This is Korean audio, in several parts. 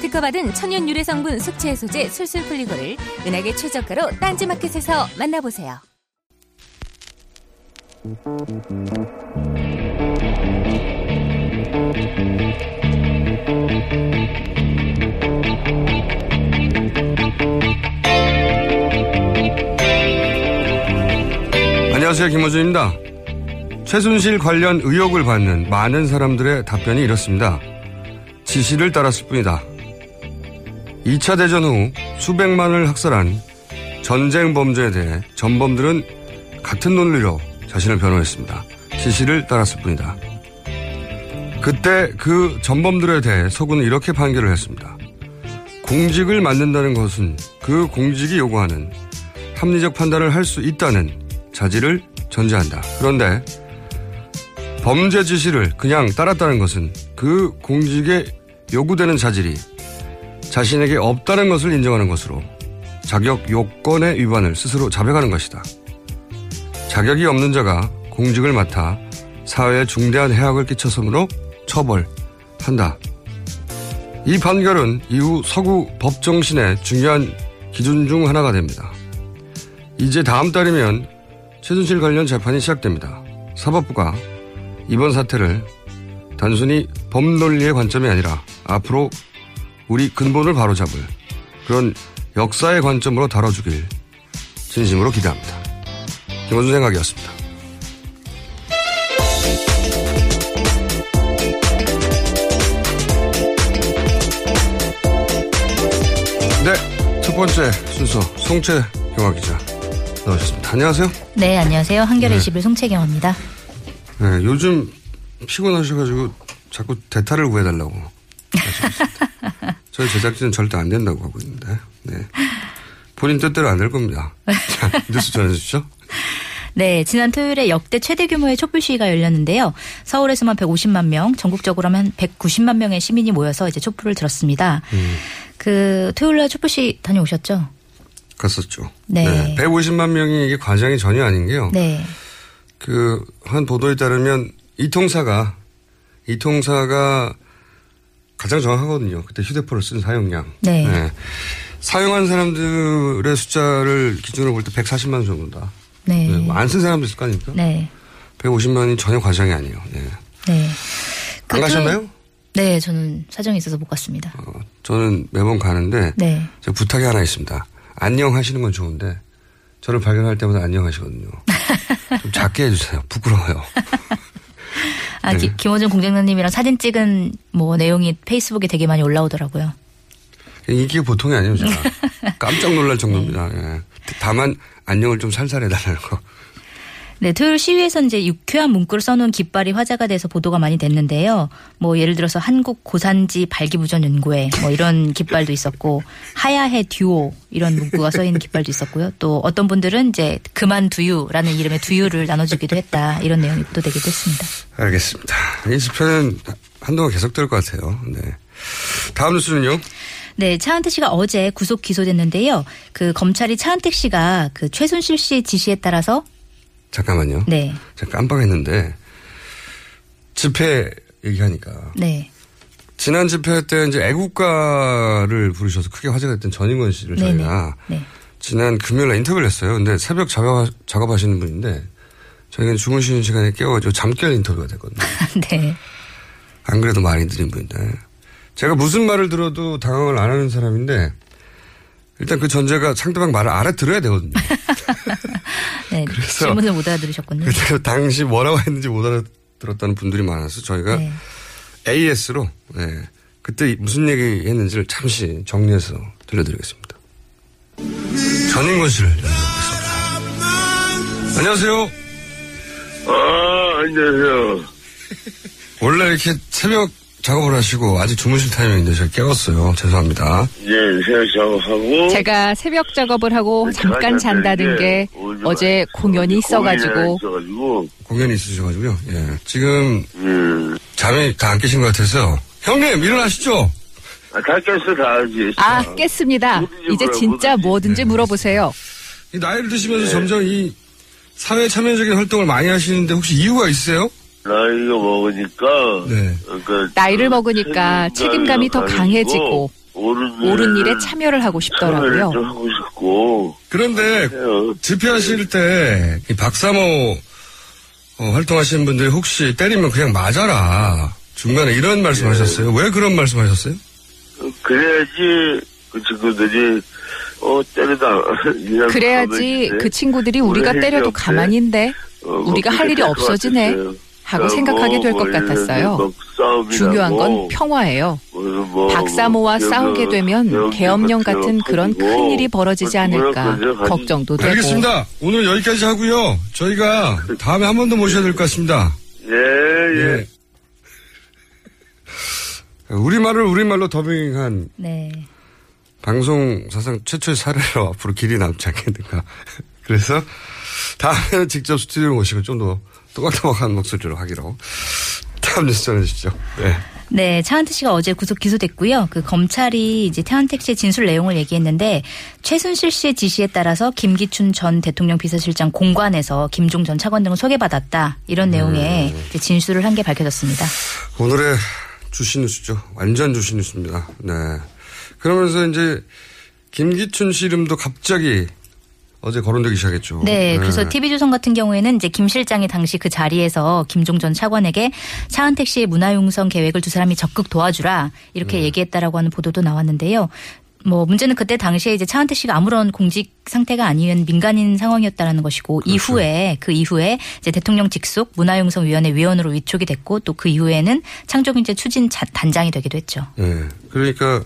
특허받은 천연 유래 성분 숙취 해소제 술술 풀리고를 은하계 최저가로 딴지마켓에서 만나보세요. 안녕하세요. 김호준입니다. 최순실 관련 의혹을 받는 많은 사람들의 답변이 이렇습니다. 지시를 따랐을 뿐이다. 2차 대전 후 수백만을 학살한 전쟁 범죄에 대해 전범들은 같은 논리로 자신을 변호했습니다. 지시를 따랐을 뿐이다. 그때 그 전범들에 대해 서구는 이렇게 판결을 했습니다. 공직을 맡는다는 것은 그 공직이 요구하는 합리적 판단을 할 수 있다는 자질을 전제한다. 그런데 범죄 지시를 그냥 따랐다는 것은 그 공직에 요구되는 자질이 자신에게 없다는 것을 인정하는 것으로 자격 요건의 위반을 스스로 자백하는 것이다. 자격이 없는 자가 공직을 맡아 사회에 중대한 해악을 끼쳤으므로 처벌한다. 이 판결은 이후 서구 법정신의 중요한 기준 중 하나가 됩니다. 이제 다음 달이면 최순실 관련 재판이 시작됩니다. 사법부가 이번 사태를 단순히 법 논리의 관점이 아니라 앞으로 우리 근본을 바로잡을 그런 역사의 관점으로 다뤄주길 진심으로 기대합니다. 김원준 생각이었습니다. 네, 첫 번째 순서 송채 경화 기자 나오셨습니다. 안녕하세요. 네, 안녕하세요. 한겨레 네. 21 송채경입니다. 네, 요즘 피곤하셔가지고 자꾸 대타를 구해달라고. 저희 제작진은 절대 안 된다고 하고 있는데, 네. 본인 뜻대로 안 될 겁니다. 자, 뉴스 전해주시죠. 네, 지난 토요일에 역대 최대 규모의 촛불 시위가 열렸는데요. 서울에서만 150만 명, 전국적으로 한 190만 명의 시민이 모여서 이제 촛불을 들었습니다. 음. 그 토요일날 촛불 시위 다녀오셨죠? 갔었죠. 네. 150만 명이 이게 과장이 전혀 아닌 게요. 네. 그, 한 보도에 따르면 이통사가, 이통사가 가장 정확하거든요. 그때 휴대폰을 쓴 사용량. 네. 사용한 사람들의 숫자를 기준으로 볼 때 140만 정도다. 네. 뭐안쓴 사람도 있을 거 아닙니까? 네. 150만이 전혀 과장이 아니에요. 네. 네. 그안 가셨나요? 네, 저는 사정이 있어서 못 갔습니다. 저는 매번 가는데 네. 제가 부탁이 하나 있습니다. 안녕 하시는 건 좋은데 저를 발견할 때마다 안녕 하시거든요. 좀 작게 해주세요. 부끄러워요. 아, 네. 기- 김호준 공장장님이랑 사진 찍은 뭐 내용이 페이스북에 되게 많이 올라오더라고요. 인기가 보통이 아니에요, 제가. 깜짝 놀랄 정도입니다. 예. 다만 안녕을 좀 살살 해달라는 거. 네, 토요일 시위에서 이제 유쾌한 문구를 써놓은 깃발이 화제가 돼서 보도가 많이 됐는데요. 뭐 예를 들어서 한국 고산지 발기부전 연구회 뭐 이런 깃발도 있었고 하야해 듀오 이런 문구가 써 있는 깃발도 있었고요. 또 어떤 분들은 이제 그만 두유라는 이름의 두유를 나눠주기도 했다 이런 내용이 보도되기도 했습니다. 알겠습니다. 이 집회는 한동안 계속될 것 같아요. 네. 다음 뉴스는요? 네, 차은택 씨가 어제 구속 기소됐는데요. 그 검찰이 차은택 씨가 그 최순실 씨 지시에 따라서 잠깐만요. 네. 제가 깜빡했는데 집회 얘기하니까 네. 지난 집회 때 이제 애국가를 부르셔서 크게 화제가 됐던 전인권 씨를 네네. 저희가 네. 지난 금요일에 인터뷰를 했어요. 근데 새벽 작업, 작업하시는 분인데 저희가 주무시는 시간에 깨워가지고 잠결 인터뷰가 됐거든요. 네. 안 그래도 많이 드린 분인데 제가 무슨 말을 들어도 당황을 안 하는 사람인데 일단 그 전제가 상대방 말을 알아들어야 되거든요. 네. 그래서 질문을 못 알아들으셨군요. 그래서 당시 뭐라고 했는지 못 알아들었다는 분들이 많아서 저희가 네. AS로 네, 그때 무슨 얘기 했는지를 잠시 정리해서 들려드리겠습니다. 전인권 씨를 연락하겠습니다. 안녕하세요. 아, 안녕하세요. 원래 이렇게 새벽 작업을 하시고 아직 주무실 타이밍인데 제가 깨웠어요. 죄송합니다. 예, 새벽 작업하고. 제가 새벽 작업을 하고 잠깐 잔다는 게 어제 공연이 있어가지고 공연이 있으셔가지고요. 예. 지금 잠이 다 안 깨신 것 같아서 형님 일어나시죠. 아, 다 깼어, 다 알지. 아 깼습니다. 이제 진짜 뭐든지 물어보세요. 이 나이를 드시면서 점점 이 사회 참여적인 활동을 많이 하시는데 혹시 이유가 있으세요? 나이가 먹으니까. 네. 그러니까 나이를 먹으니까 책임감이 더 강해지고 옳은, 옳은 일에 참여를 하고 싶더라고요. 좀 하고 싶고. 그런데 집회하실 때이 박사모 어, 활동하시는 분들이 혹시 때리면 그냥 맞아라. 중간에 이런 말씀하셨어요. 왜 그런 말씀하셨어요? 그래야지 그 친구들이 어 때리다. 그래야지. 그 친구들이 우리가 때려도. 가만히인데 어, 뭐 우리가 할 일이 없어지네 같았어요. 하고 어, 생각하게 될 뭐, 것뭐 같았어요. 막 싸움이 중요한 건 나고 평화예요. 무슨 뭐 박사모와 뭐 싸우게 되면 계엄령 같은 그런 큰 일이 벌어지지 않을까 걱정도 되고. 알겠습니다. 오늘 여기까지 하고요. 저희가 다음에 한 번 더 모셔야 될 것 같습니다. 예, 예. 우리말을 우리말로 더빙한 네. 방송 사상 최초의 사례로 앞으로 길이 남지 않겠는가. 그래서 다음에는 직접 스튜디오에 모시고 좀더 또박또박한 목소리로 하기로. 다음 뉴스 전해주시죠. 네. 네, 차은택 씨가 어제 구속 기소됐고요. 그 검찰이 이제 태한택 씨의 진술 내용을 얘기했는데 최순실 씨의 지시에 따라서 김기춘 전 대통령 비서실장 공관에서 김종 전 차관 등을 소개받았다 이런 내용의 이제 진술을 한 게 밝혀졌습니다. 오늘의 주시 뉴스죠. 완전 주시 뉴스입니다. 네. 그러면서 이제 김기춘 씨 이름도 갑자기 어제 거론되기 시작했죠. 네, 그래서 TV조선 같은 경우에는 이제 김 실장이 당시 그 자리에서 김종 전 차관에게 차은택 씨의 문화융성 계획을 두 사람이 적극 도와주라 이렇게 얘기했다라고 하는 보도도 나왔는데요. 뭐 문제는 그때 당시에 이제 차은택 씨가 아무런 공직 상태가 아니은 민간인 상황이었다라는 것이고 이후에 그 이후에 이제 대통령 직속 문화융성위원회 위원으로 위촉이 됐고 또 그 이후에는 창조경제 추진 자- 단장이 되기도 했죠. 네. 그러니까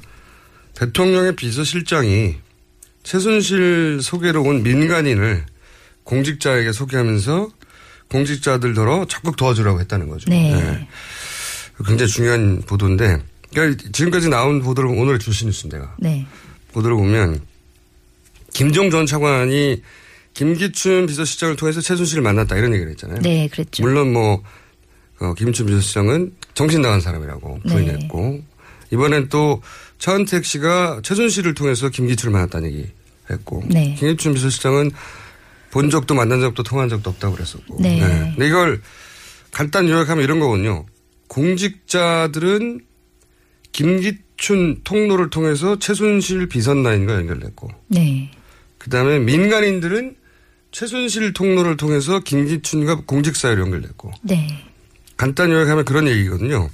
대통령의 비서실장이 최순실 소개로 온 민간인을 공직자에게 소개하면서 공직자들더러 적극 도와주라고 했다는 거죠. 네. 굉장히 중요한 보도인데, 그러니까 지금까지 나온 보도를 오늘 주신 뉴스인데요. 네. 보도를 보면 김종 전 차관이 김기춘 비서실장을 통해서 최순실을 만났다 이런 얘기를 했잖아요. 네, 그랬죠. 물론 뭐 어, 김기춘 비서실장은 정신 나간 사람이라고 네. 부인했고 이번엔 또 차은택 씨가 최순실을 통해서 김기춘을 만났다는 얘기 했고 네. 김기춘 비서실장은 본 적도 만난 적도 통한 적도 없다고 그랬었고 네. 근데 이걸 간단 요약하면 이런 거군요. 공직자들은 김기춘 통로를 통해서 최순실 비선 라인과 연결됐고 네. 그다음에 민간인들은 최순실 통로를 통해서 김기춘과 공직사회로 연결됐고 네. 간단 요약하면 그런 얘기거든요.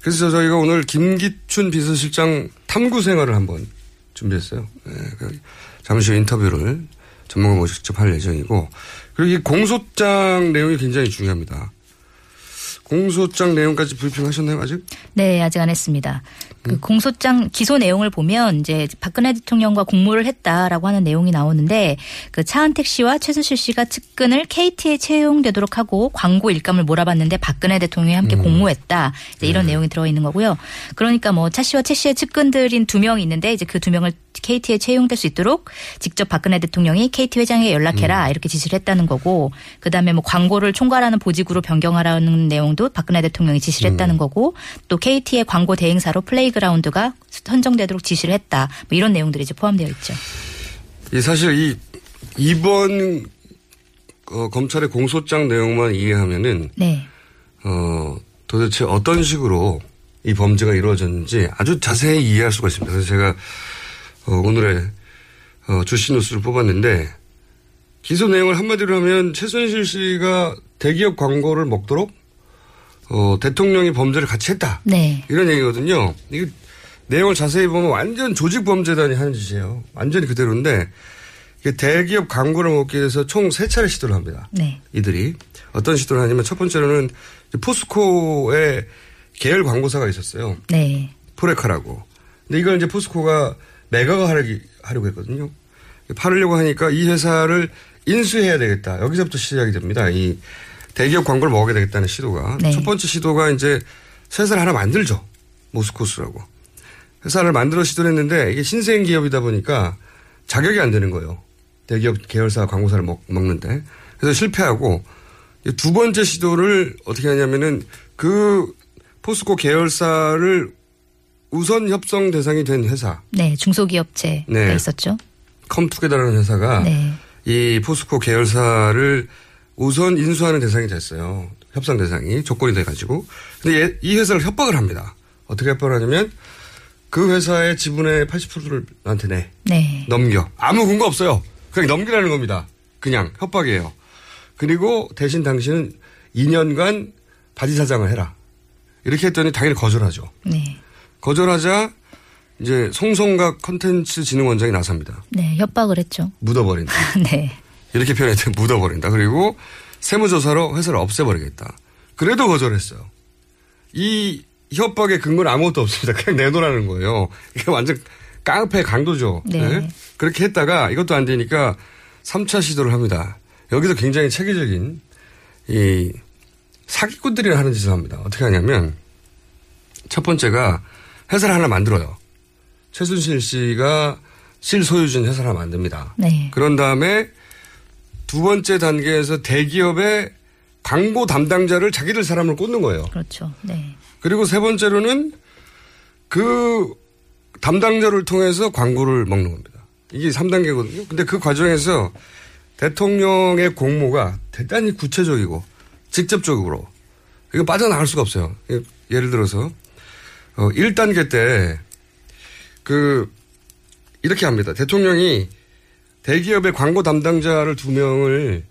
그래서 저희가 오늘 김기춘 비서실장 탐구 생활을 한번 준비했어요. 네, 그 잠시 후 인터뷰를 전문가 모시고 직접 할 예정이고 그리고 이 공소장 내용이 굉장히 중요합니다. 공소장 내용까지 브리핑하셨나요 아직? 네, 아직 안 했습니다. 그 공소장 기소 내용을 보면 이제 박근혜 대통령과 공모를 했다라고 하는 내용이 나오는데 그 차은택 씨와 최순실 씨가 측근을 KT에 채용되도록 하고 광고 일감을 몰아봤는데 박근혜 대통령이 함께 공모했다. 이제 이런 내용이 들어 있는 거고요. 그러니까 뭐 차 씨와 최 씨의 측근들인 두 명이 있는데 이제 그 두 명을 KT에 채용될 수 있도록 직접 박근혜 대통령이 KT 회장에게 연락해라 이렇게 지시를 했다는 거고 그다음에 뭐 광고를 총괄하는 보직으로 변경하라는 내용도 박근혜 대통령이 지시를 했다는 거고 또 KT의 광고 대행사로 플레이그라운드가 선정되도록 지시를 했다. 뭐 이런 내용들이 이제 포함되어 있죠. 이 사실 이 이번 어, 검찰의 공소장 내용만 이해하면은 네. 어 도대체 어떤 식으로 이 범죄가 이루어졌는지 아주 자세히 이해할 수가 있습니다. 그래서 제가 어, 오늘의 어, 주시 뉴스를 뽑았는데 기소 내용을 한마디로 하면 최순실 씨가 대기업 광고를 먹도록 어, 대통령이 범죄를 같이 했다. 네. 이런 얘기거든요. 이게 내용을 자세히 보면 완전 조직 범죄단이 하는 짓이에요. 완전히 그대로인데 이게 대기업 광고를 먹기 위해서 총 세 차례 시도를 합니다. 네. 이들이 어떤 시도를 하냐면 첫 번째로는 포스코의 계열 광고사가 있었어요. 네. 포레카라고. 근데 이걸 이제 포스코가 매각을 하려고, 하려고 했거든요. 팔으려고 하니까 이 회사를 인수해야 되겠다. 여기서부터 시작이 됩니다. 이 대기업 광고를 먹어야 되겠다는 시도가. 네. 첫 번째 시도가 이제 회사를 하나 만들죠. 모스코스라고. 회사를 만들어 시도를 했는데 이게 신생 기업이다 보니까 자격이 안 되는 거예요. 대기업 계열사 광고사를 먹, 먹는데. 그래서 실패하고 이두 번째 시도를 어떻게 하냐면은 그 포스코 계열사를 우선 협상 대상이 된 회사 네. 중소기업체가 네. 있었죠. 컴투게더라는 회사가 네. 이 포스코 계열사를 우선 인수하는 대상이 됐어요. 협상 대상이 조건이 돼가지고. 근데 얘- 이 회사를 협박을 합니다. 어떻게 협박을 하냐면 그 회사의 지분의 80%를 나한테 내. 네. 넘겨. 아무 근거 없어요. 그냥 넘기라는 겁니다. 그냥 협박이에요. 그리고 대신 당신은 2년간 바지 사장을 해라. 이렇게 했더니 당연히 거절하죠. 네. 거절하자 이제 송송각 컨텐츠 진흥원장이 나섭니다. 네. 협박을 했죠. 묻어버린다. 네. 이렇게 표현했더니 묻어버린다. 그리고 세무조사로 회사를 없애버리겠다. 그래도 거절했어요. 이 협박의 근거는 아무것도 없습니다. 그냥 내놓으라는 거예요. 이게 완전 깡패 강도죠. 네. 그렇게 했다가 이것도 안 되니까 3차 시도를 합니다. 여기서 굉장히 체계적인 이 사기꾼들이 하는 짓을 합니다. 어떻게 하냐면 첫 번째가 회사를 하나 만들어요. 최순실 씨가 실소유주인 회사를 하나 만듭니다. 네. 그런 다음에 두 번째 단계에서 대기업의 광고 담당자를 자기들 사람을 꽂는 거예요. 그렇죠. 네. 그리고 세 번째로는 그 담당자를 통해서 광고를 먹는 겁니다. 이게 3단계거든요. 근데 그 과정에서 대통령의 공모가 대단히 구체적이고 직접적으로 이거 빠져나갈 수가 없어요. 예를 들어서 어 1단계 때 그 이렇게 합니다. 대통령이 대기업의 광고 담당자를 두 명을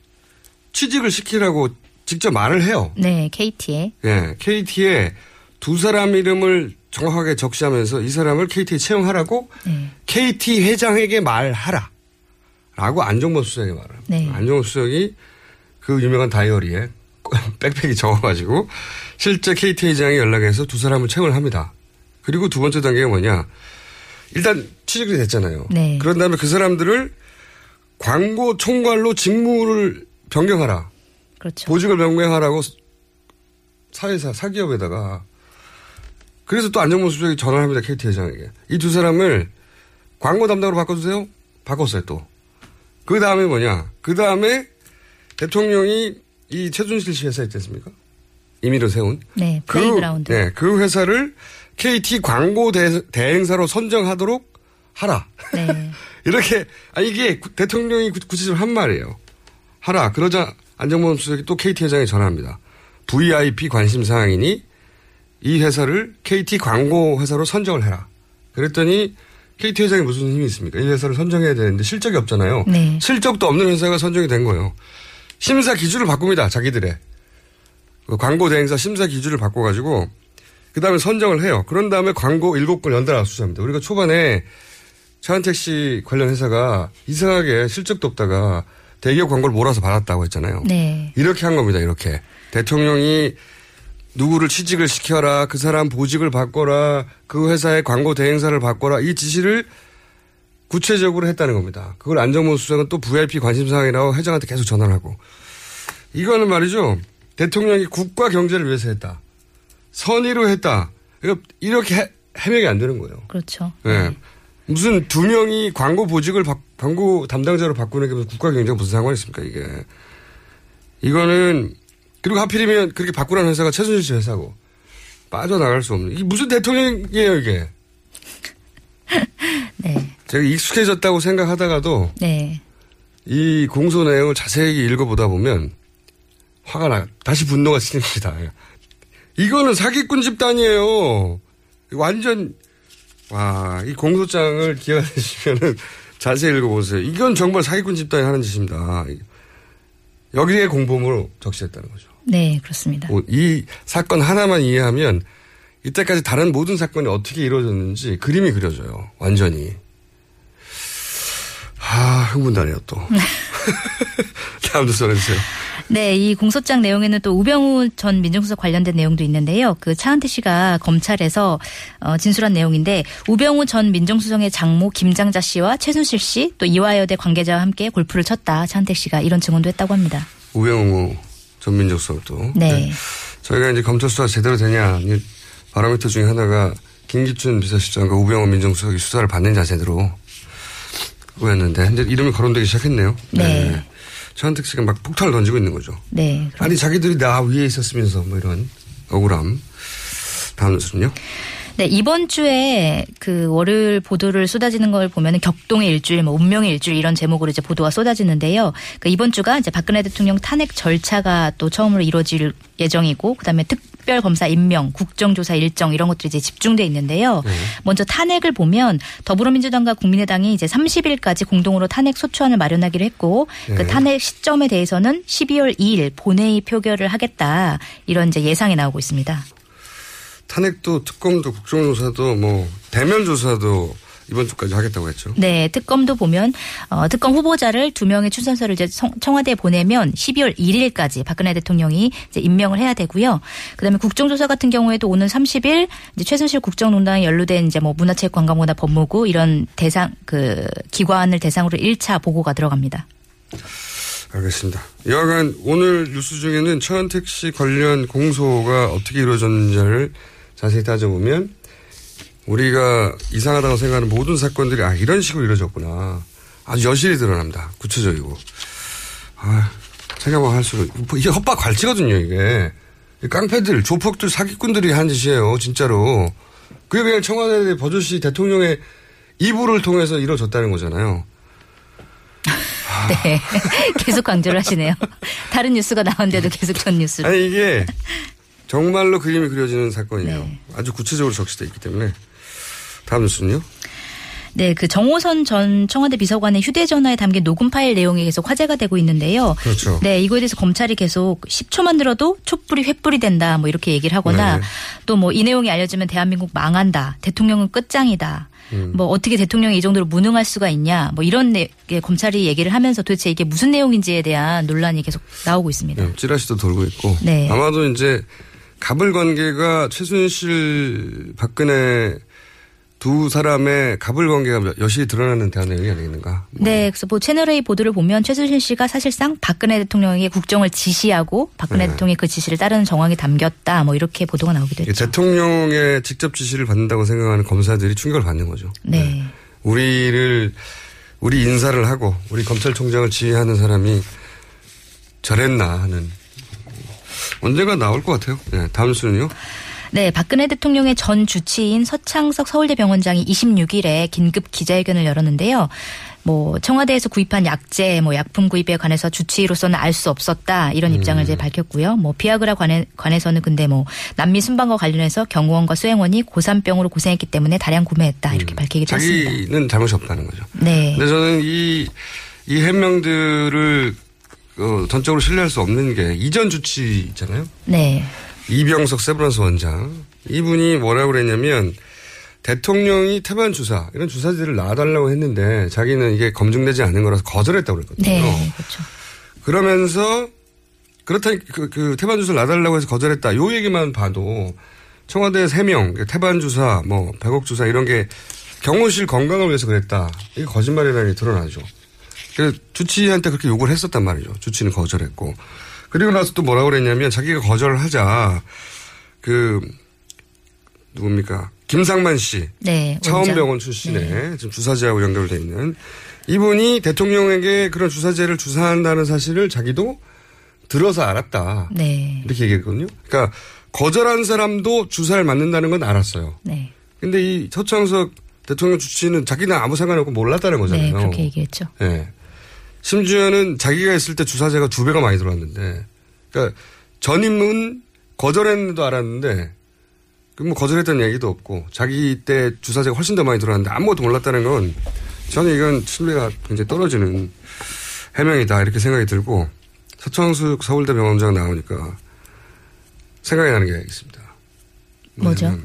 취직을 시키라고 직접 말을 해요. 네. KT에. 예, KT에 두 사람 이름을 정확하게 적시하면서 이 사람을 KT에 채용하라고 네. KT 회장에게 말하라. 라고 안정범 수석에게 말합니다. 네. 안정범 수석이 그 유명한 다이어리에 백팩이 적어가지고 실제 KT 회장이 연락해서 두 사람을 채용을 합니다. 그리고 두 번째 단계가 뭐냐. 일단 취직이 됐잖아요. 네. 그런 다음에 그 사람들을 광고 총괄로 직무를 변경하라. 그렇죠. 보직을 변경하라고 사회사 사기업에다가 그래서 또 안정범 수석이 전화를 합니다 KT 회장에게 이 두 사람을 광고 담당으로 바꿔주세요 바꿨어요 또 그 다음에 뭐냐 그 다음에 대통령이 이 최순실 씨 회사 있지 않습니까 임의로 세운 네. 그, 플레이그라운드. 네, 그 회사를 KT 광고 대, 대행사로 선정하도록 하라 네. 이렇게 아 이게 구- 대통령이 구- 구체적으로 한 말이에요. 하라. 그러자 안정범 수석이 또 KT 회장에 전화합니다. VIP 관심 사항이니 이 회사를 KT 광고 회사로 선정을 해라. 그랬더니 KT 회장이 무슨 힘이 있습니까? 이 회사를 선정해야 되는데 실적이 없잖아요. 네. 실적도 없는 회사가 선정이 된 거예요. 심사 기준을 바꿉니다. 자기들의. 그 광고 대행사 심사 기준을 바꿔가지고 그 다음에 선정을 해요. 그런 다음에 광고 7건 연달아 수사합니다. 우리가 초반에 차은택 씨 관련 회사가 이상하게 실적도 없다가 대기업 광고를 몰아서 받았다고 했잖아요. 네. 이렇게 한 겁니다. 이렇게 대통령이 누구를 취직을 시켜라, 그 사람 보직을 바꿔라, 그 회사의 광고 대행사를 바꿔라, 이 지시를 구체적으로 했다는 겁니다. 그걸 안정모 수석은 또 VIP 관심사항이라고 회장한테 계속 전화를 하고. 이거는 말이죠. 대통령이 국가 경제를 위해서 했다. 선의로 했다. 이렇게 해, 해명이 안 되는 거예요. 그렇죠. 네. 무슨 두 명이 광고 보직을 바, 광고 담당자로 바꾸는 게 무슨 국가 경제가 무슨 상관이 있습니까, 이게. 이거는, 그리고 하필이면 그렇게 바꾸라는 회사가 최순실 씨 회사고. 빠져나갈 수 없는. 이게 무슨 대통령이에요, 이게. 네. 제가 익숙해졌다고 생각하다가도 네. 이 공소 내용을 자세히 읽어보다 보면 화가 나, 다시 분노가 치닙니다. 이거는 사기꾼 집단이에요. 완전, 와, 이 공소장을 기억하시면은 자세히 읽어보세요. 이건 정말 사기꾼 집단이 하는 짓입니다. 여기에 공범으로 적시했다는 거죠. 네, 그렇습니다. 뭐이 사건 하나만 이해하면 이때까지 다른 모든 사건이 어떻게 이루어졌는지 그림이 그려져요. 완전히. 아, 흥분다네요, 또. 다음 뉴스 전해주세요. 네, 이 공소장 내용에는 또 우병우 전 민정수석 관련된 내용도 있는데요. 그 차은태 씨가 검찰에서 어, 진술한 내용인데 우병우 전 민정수석의 장모 김장자 씨와 최순실 씨 또 이화여대 관계자와 함께 골프를 쳤다. 차은태 씨가 이런 증언도 했다고 합니다. 우병우 전 민정수석도. 네. 저희가 이제 검찰 수사 제대로 되냐 이 바로미터 중에 하나가 김기춘 비서실장과 우병우 민정수석이 수사를 받는자 제대로 그거였는데 이제 이름이 거론되기 시작했네요. 네. 최한택 씨가 막 폭탄을 던지고 있는 거죠. 네. 아니 자기들이 나 위에 있었으면서 뭐 이런 억울함. 다음 뉴스는요. 네, 이번 주에 그 월요일 보도를 쏟아지는 걸 보면은 격동의 일주일, 뭐 운명의 일주일 이런 제목으로 이제 보도가 쏟아지는데요. 그 이번 주가 이제 박근혜 대통령 탄핵 절차가 또 처음으로 이루어질 예정이고 그다음에 특 별 검사 임명, 국정조사 일정 이런 것들이 이제 집중돼 있는데요. 먼저 탄핵을 보면 더불어민주당과 국민의당이 이제 30일까지 공동으로 탄핵 소추안을 마련하기로 했고 네. 그 탄핵 시점에 대해서는 12월 2일 본회의 표결을 하겠다 이런 이제 예상이 나오고 있습니다. 탄핵도 특검도 국정조사도 뭐 대면 조사도 이번 주까지 하겠다고 했죠. 네, 특검도 보면 어, 특검 후보자를 두 명의 추천서를 이제 청- 청와대에 보내면 12월 1일까지 박근혜 대통령이 이제 임명을 해야 되고요. 그다음에 국정조사 같은 경우에도 오는 30일 이제 최순실 국정농단에 연루된 이제 뭐 문화체육관광부나 법무부 이런 대상 그 기관을 대상으로 1차 보고가 들어갑니다. 알겠습니다. 여하간 오늘 뉴스 중에는 최현택 씨 관련 공소가 어떻게 이루어졌는지를 자세히 따져보면 우리가 이상하다고 생각하는 모든 사건들이 아 이런 식으로 이루어졌구나. 아주 여실히 드러납니다. 구체적이고. 아, 생각만 할수록 이게 헛박 갈치거든요 이게. 이 깡패들, 조폭들, 사기꾼들이 한 짓이에요 진짜로. 그게 그냥 청와대 버젓이 대통령의 이불을 통해서 이루어졌다는 거잖아요. 네. 계속 강조를 하시네요. 다른 뉴스가 나왔는데도 계속 전 뉴스를. 아니 이게 정말로 그림이 그려지는 사건이에요. 네. 아주 구체적으로 적시돼 있기 때문에 다음 뉴스는요. 네, 그 정호선 전 청와대 비서관의 휴대전화에 담긴 녹음 파일 내용이 계속 화제가 되고 있는데요. 그렇죠. 네, 이거에 대해서 검찰이 계속 10초만 들어도 촛불이 횃불이 된다, 뭐 이렇게 얘기를 하거나 네. 또뭐 이 내용이 알려지면 대한민국 망한다, 대통령은 끝장이다. 음. 뭐 어떻게 대통령이 이 정도로 무능할 수가 있냐, 뭐 이런 내, 게 검찰이 얘기를 하면서 도대체 이게 무슨 내용인지에 대한 논란이 계속 나오고 있습니다. 네, 찌라시도 돌고 있고 네. 아마도 이제 갑을 관계가 최순실 박근혜 두 사람의 갑을 관계가 여실히 드러나는 대한 내용이 아니겠는가. 네, 그래서 뭐 채널A 보도를 보면 최순실 씨가 사실상 박근혜 대통령에게 국정을 지시하고 박근혜 네. 대통령이 그 지시를 따르는 정황이 담겼다. 뭐 이렇게 보도가 나오기도 했죠. 대통령의 직접 지시를 받는다고 생각하는 검사들이 충격을 받는 거죠. 네. 우리를 우리 인사를 하고 우리 검찰총장을 지휘하는 사람이 저랬나 하는 언제가 나올 것 같아요. 네, 다음 수는요. 네, 박근혜 대통령의 전 주치인 서창석 서울대 병원장이 26일에 긴급 기자회견을 열었는데요. 뭐 청와대에서 구입한 약제, 뭐 약품 구입에 관해서 주치의로서는 알 수 없었다 이런 입장을 이제 밝혔고요. 뭐 비아그라 관해, 관해서는 근데 뭐 남미 순방과 관련해서 경호원과 수행원이 고산병으로 고생했기 때문에 다량 구매했다 이렇게 밝히기도 했습니다. 자기는 잘못이 없다는 거죠. 네. 근데 저는 이, 이 해명들을 어, 전적으로 신뢰할 수 없는 게 이전 주치 있잖아요. 네. 이병석 세브란스 원장. 이분이 뭐라고 그랬냐면 대통령이 태반 주사 이런 주사지를 놔달라고 했는데 자기는 이게 검증되지 않은 거라서 거절했다고 그랬거든요. 네. 그렇죠. 그러면서 그렇다 그, 그 태반 주사를 놔달라고 해서 거절했다. 요 얘기만 봐도 청와대 3명 태반 주사 뭐 100억 주사 이런 게 경호실 건강을 위해서 그랬다. 이게 거짓말이라는 게 드러나죠. 그래서 주치의한테 그렇게 욕을 했었단 말이죠. 주치는 거절했고. 그리고 나서 또 뭐라고 그랬냐면 자기가 거절을 하자 그 누굽니까 김상만 씨 네. 차원병원 출신의 지금 주사제하고 연결돼 있는 이분이 대통령에게 그런 주사제를 주사한다는 사실을 자기도 들어서 알았다. 네. 이렇게 얘기했거든요. 그러니까 거절한 사람도 주사를 맞는다는 건 알았어요. 네. 근데 이 서창석 대통령 주치는 자기는 아무 상관없고 몰랐다는 거잖아요. 네, 그렇게 얘기했죠. 예. 심지어는 자기가 있을 때 주사제가 두 배가 많이 들어왔는데, 그러니까 전임은 거절했는도 알았는데, 그뭐 거절했다는 얘기도 없고, 자기 때 주사제가 훨씬 더 많이 들어왔는데 아무것도 몰랐다는 건 저는 이건 신뢰가 굉장히 떨어지는 해명이다 이렇게 생각이 들고 서창숙 서울대 병원장 나오니까 생각이 나는 게 있습니다. 뭐죠?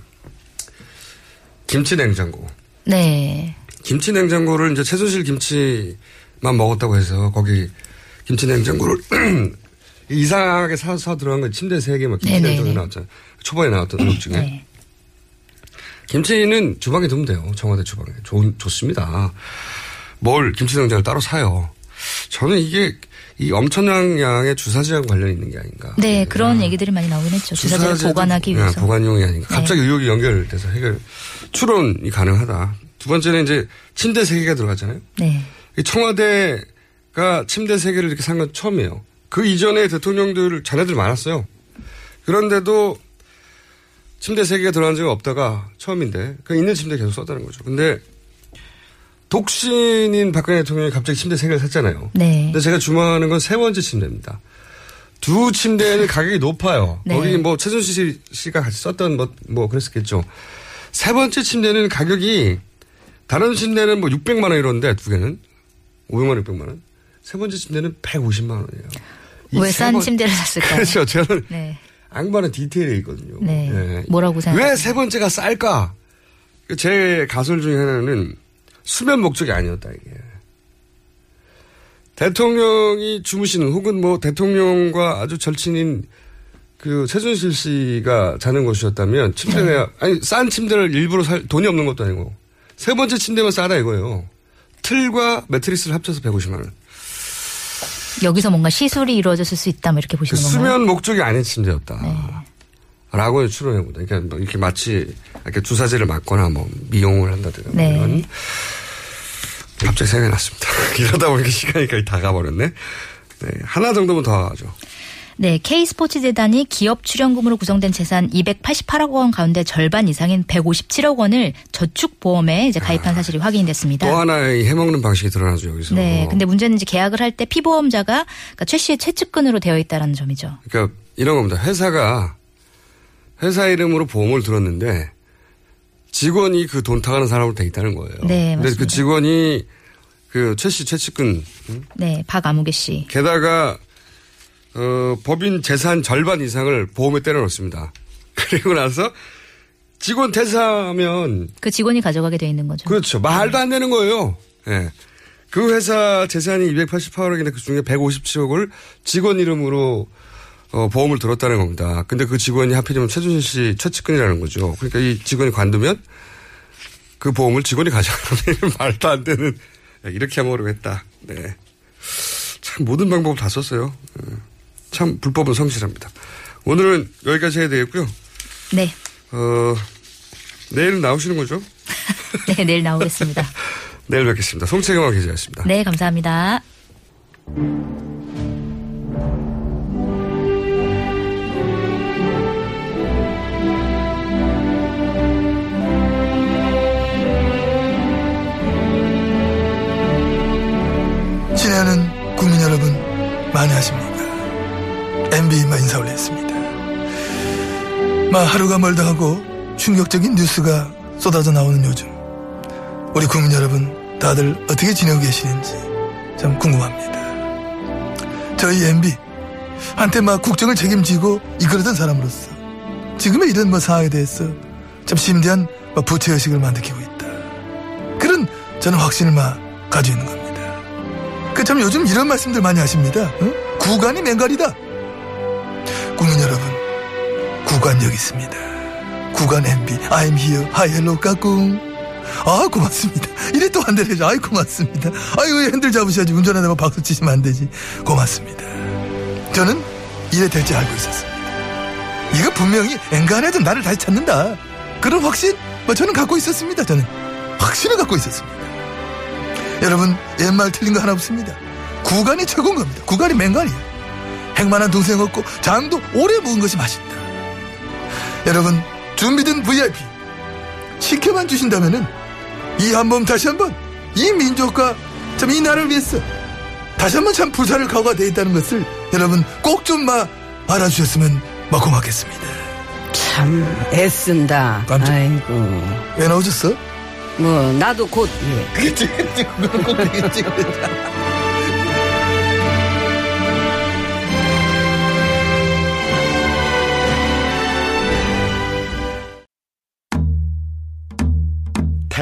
김치 냉장고. 네. 김치 냉장고를 이제 최순실 김치 만 먹었다고 해서 거기 김치 냉장고를 이상하게 사서 들어간 건 침대 세개막 김치 네네네. 냉장고 나왔잖아요. 초반에 나왔던 의혹 중에. 네. 김치는 주방에 두면 돼요. 청와대 주방에. 좋, 좋습니다. 뭘 김치 냉장고를 따로 사요. 저는 이게 이 엄청난 양의 주사제하고 관련이 있는 게 아닌가. 네, 그런 얘기들이 많이 나오긴 했죠. 주사제를 보관하기 네, 위해서. 보관용이 아닌가. 네. 갑자기 의혹이 연결돼서 해결, 추론이 가능하다. 두 번째는 이제 침대 세 개가 들어갔잖아요. 네. 이 청와대가 침대 세 개를 이렇게 산 건 처음이에요. 그 이전에 대통령들 자녀들 많았어요. 그런데도 침대 세 개가 들어간 적이 없다가 처음인데 그 있는 침대 계속 썼다는 거죠. 근데 독신인 박근혜 대통령이 갑자기 침대 세 개를 샀잖아요. 네. 근데 제가 주목하는 건 세 번째 침대입니다. 두 침대는 가격이 높아요. 네. 거기 뭐 최순실 씨가 같이 썼던 뭐, 뭐 그랬었겠죠. 세 번째 침대는 가격이 다른 침대는 뭐 600만 원 이러는데 두 개는 500만 원, 600만 원. 세 번째 침대는 150만 원이에요. 이세 왜싼 번- 침대를 샀을까요? 그렇죠. 저는 네. 악마는 디테일에 있거든요. 네. 예. 뭐라고 생각하세요? 왜 세 번째가 쌀까? 제 가설 중에 하나는 수면 목적이 아니었다 이게. 대통령이 주무시는 혹은 뭐 대통령과 아주 절친인 그 최순실 씨가 자는 곳이었다면 침대가 아니 싼 침대를 일부러 살 돈이 없는 것도 아니고 세 번째 침대만 싸다 이거예요. 틀과 매트리스를 합쳐서 150만 원. 여기서 뭔가 시술이 이루어졌을 수 있다, 뭐 이렇게 그 보시는 건가요? 수면 목적이 아닌 침대였다. 라고 추론해보다. 그러니까 뭐 이렇게 마치 이렇게 주사제를 맞거나 뭐 미용을 한다든가 뭐 네. 이런 갑자기 생각이 났습니다. 이러다 보니까 시간이 거의 다 가버렸네. 네. 하나 정도면 더 하죠. 네, K스포츠 재단이 기업 출연금으로 구성된 재산 288억 원 가운데 절반 이상인 157억 원을 저축보험에 이제 가입한 사실이 확인됐습니다. 또 하나의 해먹는 방식이 드러나죠, 여기서. 네, 근데 문제는 이제 계약을 할 때 피보험자가 그러니까 최 씨의 최측근으로 되어 있다라는 점이죠. 그러니까 이런 겁니다. 회사가 회사 이름으로 보험을 들었는데 직원이 그 돈 타가는 사람으로 돼 있다는 거예요. 네, 근데 그 맞습니다. 직원이 그 최 씨 최측근 네, 박아무개 씨. 게다가 어, 법인 재산 절반 이상을 보험에 때려넣습니다. 그리고 나서 직원 퇴사하면 그 직원이 가져가게 돼 있는 거죠. 그렇죠. 말도 안 되는 거예요. 예. 그 회사 재산이 288억인데 그 중에 157억을 직원 이름으로 어, 보험을 들었다는 겁니다. 근데 그 직원이 하필이면 최준실 씨 최측근이라는 거죠. 그러니까 이 직원이 관두면 그 보험을 직원이 가져가는 말도 안 되는 이렇게 하려고 했다. 네. 참 모든 방법을 다 썼어요. 예. 참 불법은 성실합니다. 오늘은 여기까지 해야 되겠고요. 네. 어, 내일 나오시는 거죠? 네, 내일 나오겠습니다. 내일 뵙겠습니다. 송채경화 기자였습니다. 네, 감사합니다. 친애하는 국민 여러분 많이 하십니까? MB만 인사 올렸습니다. 마 하루가 멀다 하고 충격적인 뉴스가 쏟아져 나오는 요즘 우리 국민 여러분 다들 어떻게 지내고 계시는지 참 궁금합니다. 저희 MB 한때 막 국정을 책임지고 이끌었던 사람으로서 지금의 이런 뭐 상황에 대해서 참 심대한 뭐 부채 의식을 만들고 있다. 그런 저는 확신을 막 가지고 있는 겁니다. 그 참 요즘 이런 말씀들 많이 하십니다. 어? 구간이 맹갈이다. 국민 여러분, 구간 여기 있습니다. 구간 MB, I'm here, hi, hello, 까꿍. 아, 고맙습니다. 이래 또한 대를 해줘. 아이, 고맙습니다. 아유, 왜 핸들 잡으셔야지. 운전하다가 박수 치시면 안 되지. 고맙습니다. 저는 이래 될지 알고 있었습니다. 이거 분명히 엔간해도 나를 다시 찾는다. 그런 확신, 뭐 저는 갖고 있었습니다. 저는 확신을 갖고 있었습니다. 여러분, 옛말 틀린 거 하나 없습니다. 구간이 최고인 겁니다. 구간이 맹간이에요. 행만한 동생 없고 장도 오래 묵은 것이 맛있다. 여러분, 준비된 VIP 시켜만 주신다면은 이 한 번 다시 한 번 이 민족과 참 이 나라를 위해서 다시 한 번 참 불사를 각오가 돼 있다는 것을 여러분 꼭 좀 마 알아주셨으면 막 고맙겠습니다. 참 애쓴다. 깜짝- 아이고. 왜 나오셨어? 뭐 나도 곧 예. 그치, 그치, 꼭되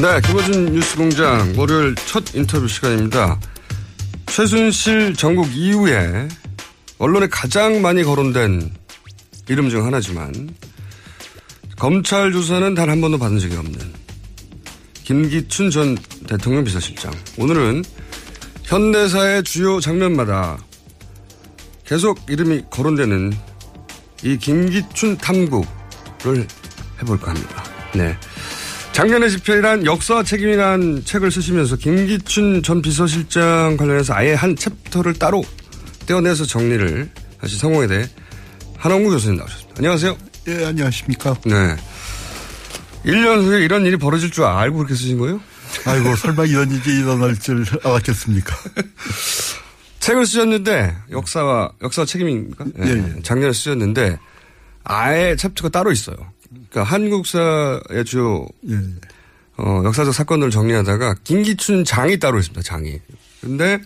네, 김어준 뉴스공장 월요일 첫 인터뷰 시간입니다. 최순실 정국 이후에 언론에 가장 많이 거론된 이름 중 하나지만 검찰 조사는 단 한 번도 받은 적이 없는 김기춘 전 대통령 비서실장. 오늘은 현대사의 주요 장면마다 계속 이름이 거론되는 이 김기춘 탐구를 해볼까 합니다. 네. 작년에 집필한 역사와 책임이란 책을 쓰시면서 김기춘 전 비서실장 관련해서 아예 한 챕터를 따로 떼어내서 정리를 하신 성공에 대해 한원구 교수님 나오셨습니다. 안녕하세요. 예, 안녕하십니까. 네. 1년 후에 이런 일이 벌어질 줄 알고 그렇게 쓰신 거예요? 아이고, 설마 이런 일이 일어날 줄 알았겠습니까? 책을 쓰셨는데, 역사와, 역사와 책임입니까? 예, 예. 작년에 쓰셨는데, 아예 챕터가 따로 있어요. 그러니까 한국사의 주요, 예. 어, 역사적 사건들을 정리하다가 김기춘 장이 따로 있습니다, 장이. 근데,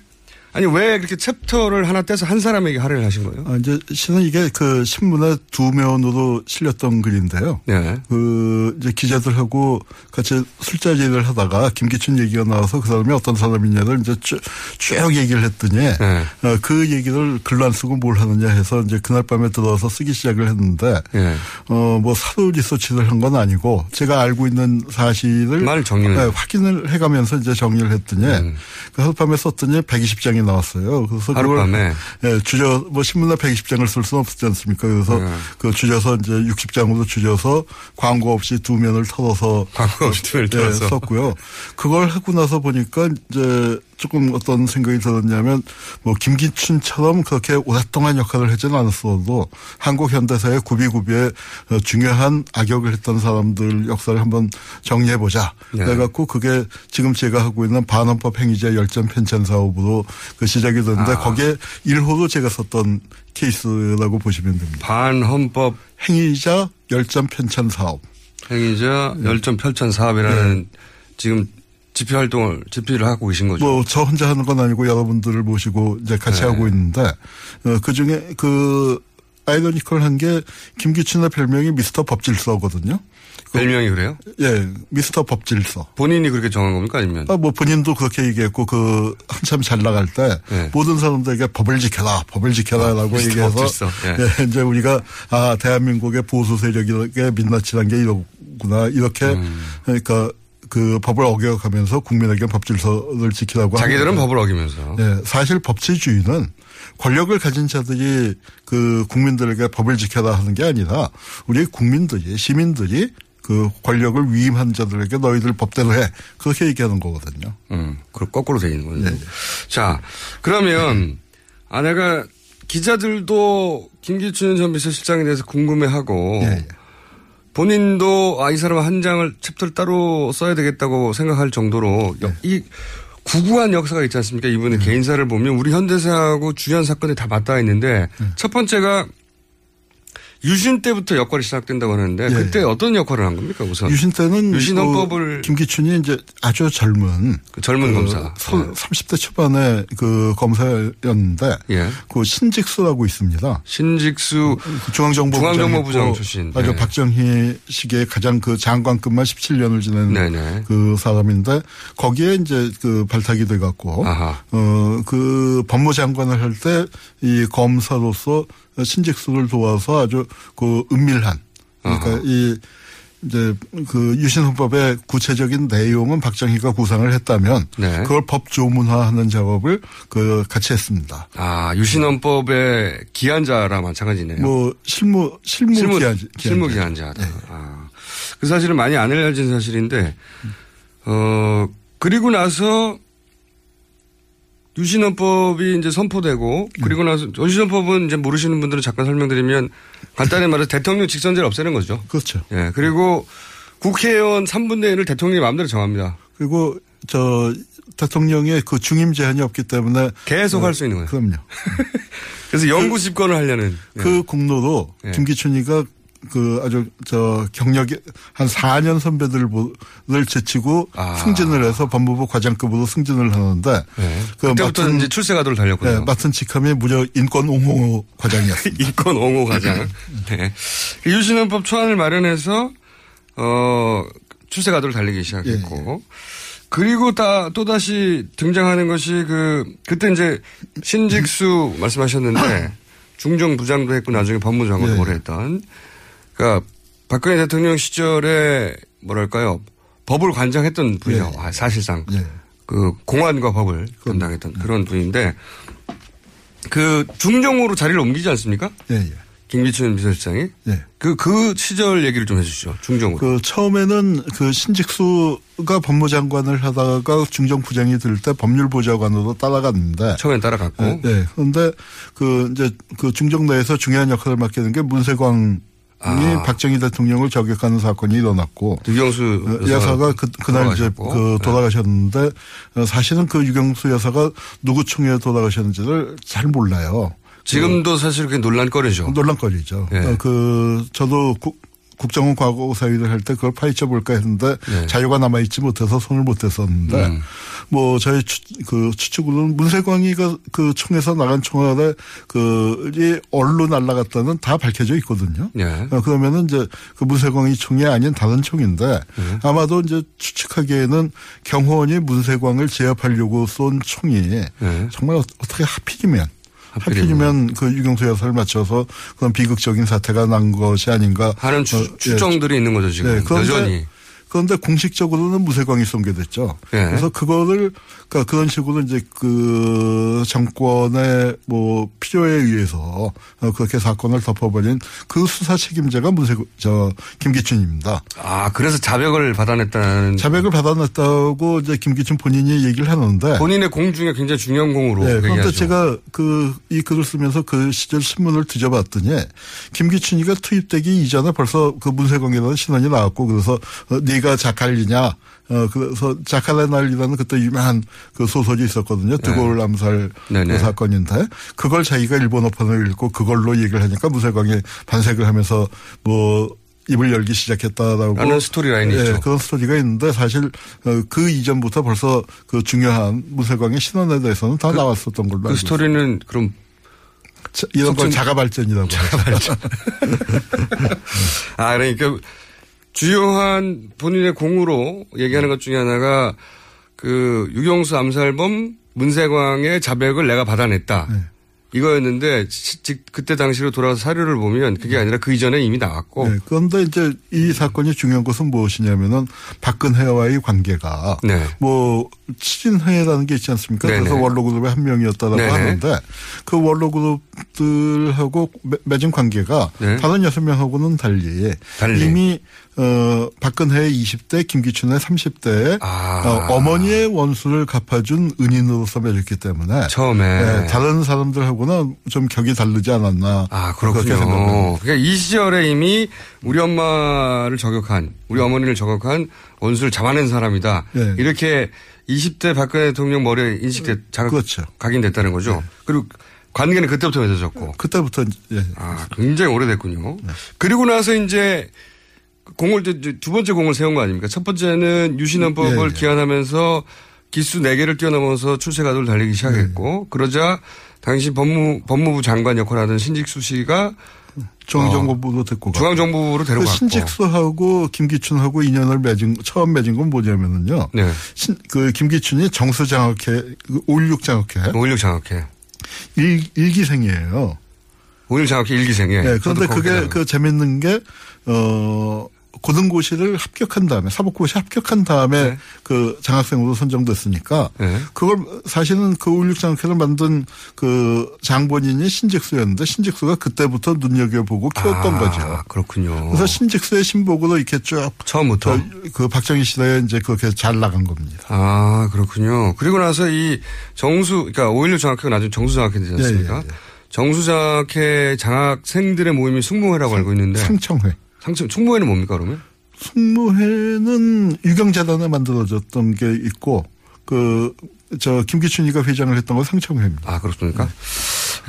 아니, 왜 그렇게 챕터를 하나 떼서 한 사람에게 할애를 하신 거예요? 아, 이제 실은 이게 그 신문에 두 면으로 실렸던 글인데요. 네. 그 이제 기자들하고 같이 술자리를 하다가 김기춘 얘기가 나와서 그 사람이 어떤 사람이냐를 이제 쭉, 쭉 얘기를 했더니 네. 어, 그 얘기를 글로 안 쓰고 뭘 하느냐 해서 이제 그날 밤에 들어와서 쓰기 시작을 했는데 네. 어뭐 사료 리서치를 한 건 아니고 제가 알고 있는 사실을 말 정리를. 네, 확인을 해가면서 이제 정리를 했더니 그 하룻밤에 썼더니 120장이 나왔어요. 그래서 그걸 하룻밤에? 예, 줄여 뭐 신문에 120장을 쓸 수는 없지 않습니까? 그래서 네. 그 줄여서 이제 60장으로 줄여서 광고 없이 두 면을 털어서 광고 없이 두 면을 예, 털어서. 썼고요. 그걸 하고 나서 보니까 이제 조금 어떤 생각이 들었냐면 뭐 김기춘처럼 그렇게 오랫동안 역할을 하지는 않았어도 한국 현대사의 구비구비에 어, 중요한 악역을 했던 사람들 역사를 한번 정리해 보자. 네. 그래갖고 그게 지금 제가 하고 있는 반헌법 행위자 열전 편찬 사업으로 그 시작이 됐는데 아. 거기에 1호로 제가 썼던 케이스라고 보시면 됩니다. 반헌법 행위자 열전 편찬 사업. 행위자 네. 열전 편찬 사업이라는 지금 집필 활동을 집필을 하고 계신 거죠. 뭐 저 혼자 하는 건 아니고 여러분들을 모시고 이제 같이 네. 하고 있는데 어, 그 중에 그 아이러니컬한 게 김기춘의 별명이 미스터 법질서거든요. 별명이 그래요? 예, 미스터 법질서. 본인이 그렇게 정한 겁니까 아니면? 아, 뭐 본인도 그렇게 얘기했고 그 한참 잘 나갈 때 네. 모든 사람들에게 법을 지켜라, 법을 지켜라라고 아, 얘기해서 법질서. 예. 예, 이제 우리가 아 대한민국의 보수 세력에게 민낯이란 게 이러구나 이렇게 음. 그러니까 그 법을 어겨가면서 국민에게 법질서를 지키라고 자기들은 합니다. 법을 어기면서. 네, 사실 법치주의는 권력을 가진 자들이 그 국민들에게 법을 지켜라 하는 게 아니라 우리 국민들이 시민들이 그 권력을 위임한 자들에게 너희들 법대로 해 그렇게 얘기하는 거거든요. 음, 그 거꾸로 돼 있는 거죠. 자, 그러면 아내가 기자들도 김기춘 전 비서실장에 대해서 궁금해하고 본인도 아, 이 사람 한 장을 챕터를 따로 써야 되겠다고 생각할 정도로 여- 이 구구한 역사가 있지 않습니까? 이분의 개인사를 보면 우리 현대사하고 주요한 사건이 다 맞닿아 있는데 첫 번째가 유신 때부터 역할이 시작된다고 하는데 그때 어떤 역할을 한 겁니까 우선? 유신 때는 유신 그 헌법을 김기춘이 이제 아주 젊은 그 젊은 검사. 서- 30대 초반의 그 검사였는데 예. 그 신직수라고 있습니다. 신직수 중앙정보부장 중앙정보부장 출신. 맞아 네. 박정희 시기에 가장 그 장관급만 17년을 지낸 네네. 그 사람인데 거기에 이제 그 발탁이 돼 갖고 어 그 법무장관을 할 때 이 검사로서 신직수를 도와서 아주 그 은밀한 그러니까 아하. 이 이제 그 유신헌법의 구체적인 내용은 박정희가 구상을 했다면 네. 그걸 법 조문화하는 작업을 그 같이 했습니다. 아, 유신헌법의 기한자라 마찬가지네요. 뭐 실무 실무, 실무, 기한 실무 기한자다. 아, 그 사실은 많이 안 알려진 사실인데, 어, 그리고 나서 유신헌법이 이제 선포되고, 그리고 나서 유신헌법은 이제 모르시는 분들은 잠깐 설명드리면 간단히 말해서 대통령 직선제를 없애는 거죠. 그렇죠. 예, 그리고 국회의원 3분의 1을 대통령이 마음대로 정합니다. 그리고 저 대통령의 그 중임 제한이 없기 때문에 계속 어, 할수 있는 거예요. 그럼요. 그래서 영구 집권을 하려는. 예. 그 공로도 예. 김기춘이가 그 아주 저 경력이 한 4년 선배들을 제치고 아. 승진을 해서 법무부 과장급으로 승진을 하는데 그 그때부터 맡은- 이제 출세 가도를 달렸군요. 네, 맡은 직함이 무려 인권 옹호 과장이었습니다. 인권 옹호 과장. 네. 그 유신헌법 초안을 마련해서 어 출세 가도를 달리기 시작했고 그리고 다 또 다시 등장하는 것이 그 그때 이제 신직수 말씀하셨는데 중정 부장도 했고 나중에 법무장관도 예. 오래 했던 그러니까 박근혜 대통령 시절에 뭐랄까요 법을 관장했던 분이요. 아, 사실상 그 공안과 법을 담당했던 그런 분인데 그 중정으로 자리를 옮기지 않습니까? 예, 예. 김기춘 비서실장이 예. 그, 그 시절 얘기를 좀 해주시죠. 중정으로. 그 처음에는 그 신직수가 법무장관을 하다가 중정부장이 될 때 법률보좌관으로 따라갔는데 처음엔 따라갔고. 네. 네. 그런데 그 이제 그 중정 내에서 중요한 역할을 맡게 된 게 문세광이 아. 박정희 대통령을 저격하는 사건이 일어났고 유경수 어, 여사가 여사 가 그, 그날 이제. 그 네. 돌아가셨는데 어, 사실은 그 유경수 여사가 누구 총에 돌아가셨는지를 잘 몰라요. 지금도 사실 그게 논란거리죠. 논란거리죠. 예. 어, 그 저도 국, 국정원 과거사위를 할 때 그걸 파헤쳐 볼까 했는데 예. 자료가 남아 있지 못해서 손을 못 댔었는데 음. 뭐 저희 추, 그 추측으로는 문세광이가 그 총에서 나간 총알에 그이 얼로 날라갔다는 다 밝혀져 있거든요. 예. 어, 그러면은 이제 그 문세광이 총이 아닌 다른 총인데 예. 아마도 이제 추측하기에는 경호원이 문세광을 제압하려고 쏜 총이 정말 어- 어떻게 하필이면 하필이면 그 유경수 여사를 맞춰서 그런 비극적인 사태가 난 것이 아닌가 하는 추, 어, 예. 있는 거죠, 지금. 그런데, 여전히. 그런데 공식적으로는 무쇠광이 쏜게 됐죠. 예. 그래서 그거를 그러니까 그런 식으로 이제 그 정권의 뭐 필요에 의해서 어, 그렇게 사건을 덮어버린 그 수사 책임자가 문세 저 김기춘입니다. 아, 그래서 자백을 받아냈다는. 자백을 받아냈다고 이제 김기춘 본인이 얘기를 하는데 본인의 공 중에 굉장히 중요한 공으로. 네, 그런데 얘기하죠. 제가 그 이 글을 쓰면서 그 시절 신문을 뒤져봤더니 김기춘이가 투입되기 이전에 벌써 그 문세광이라는 신원이 나왔고 그래서 어, 네가 자칼이냐 어 그래서 자칼의 날이라는 그때 유명한 그 소설이 있었거든요. 드골 암살 네네. 그 사건인데 그걸 자기가 일본어판을 읽고 그걸로 얘기를 하니까 문세광이 반색을 하면서 뭐 입을 열기 시작했다라고 라는 스토리 라인이 예, 있죠. 그런 스토리가 있는데 사실 어, 그 이전부터 벌써 그 중요한 문세광의 신원에 대해서는 다 나왔었던 걸로 그 알고 스토리는 그럼 자, 이런 걸 자가 발전이라고 자가 발전. 아, 그러니까 주요한 본인의 공으로 얘기하는 것 중에 하나가 그 유경수 암살범 문세광의 자백을 내가 받아냈다. 네. 이거였는데 그때 당시로 돌아가서 사료를 보면 그게 아니라 그 이전에 이미 나왔고 네, 그런데 이제 이 사건이 중요한 것은 무엇이냐면은 박근혜와의 관계가 네. 뭐 친인회라는 게 있지 않습니까? 네네. 그래서 원로그룹의 한 명이었다라고 네네. 하는데 그 원로그룹들하고 매- 맺은 관계가 네. 다른 여섯 명하고는 달리, 달리. 이미 어 박근혜의 20대, 김기춘의 30대에 아. 어, 머니의 원수를 갚아준 은인으로서 맺었기 때문에 처음에. 네, 다른 사람들하고는 좀 격이 다르지 않았나 아, 그렇게 그렇군요. 생각합니다. 그러니까 이 시절에 이미 우리 엄마를 저격한, 우리 어머니를 저격한 원수를 잡아낸 사람이다. 네. 이렇게 20대 박근혜 대통령 머리에 인식돼, 자각, 그렇죠. 각인됐다는 거죠. 그리고 관계는 그때부터 맺어졌고. 그때부터 예. 아, 굉장히 오래됐군요. 그리고 나서 이제 공을 두 번째 공을 세운 거 아닙니까? 첫 번째는 유신헌법을 예, 예. 기한하면서 기수 4개를 뛰어넘어서 출세 가도를 달리기 시작했고 그러자 당시 법무, 법무부 장관 역할을 하던 신직수 씨가 중앙정보부로 데리고 가. 중앙정부로 그 데려갔고. 신직수하고 김기춘하고 인연을 맺은 처음 맺은 건 뭐냐면은요. 네. 신, 그 김기춘이 정수장학회, 그516 장학회. 516 장학회. 일, 일기생이에요. 516 장학회 일기생에. 네, 그런데 그게. 그 재밌는 게, 어, 고등고시를 합격한 다음에, 사법고시 합격한 다음에 네. 그 장학생으로 선정됐으니까 그걸 사실은 그 516 장학회를 만든 그 장본인이 신직수였는데 신직수가 그때부터 눈여겨보고 키웠던 아, 거죠. 그렇군요. 그래서 신직수의 신복으로 이렇게 쭉 처음부터 그 박정희 시대에 이제 그렇게 잘 나간 겁니다. 아, 그렇군요. 그리고 나서 이 정수, 그러니까 516 장학회가 나중에 정수 장학회 되지 않습니까? 예, 예, 예. 정수 장학회 장학생들의 모임이 승무회라고 알고 있는데. 상청회. 상청, 충무회는 뭡니까, 그러면? 승무회는 유경재단에 만들어졌던 게 있고 그 저 김기춘이가 회장을 했던 건 상청회입니다. 아 그렇습니까?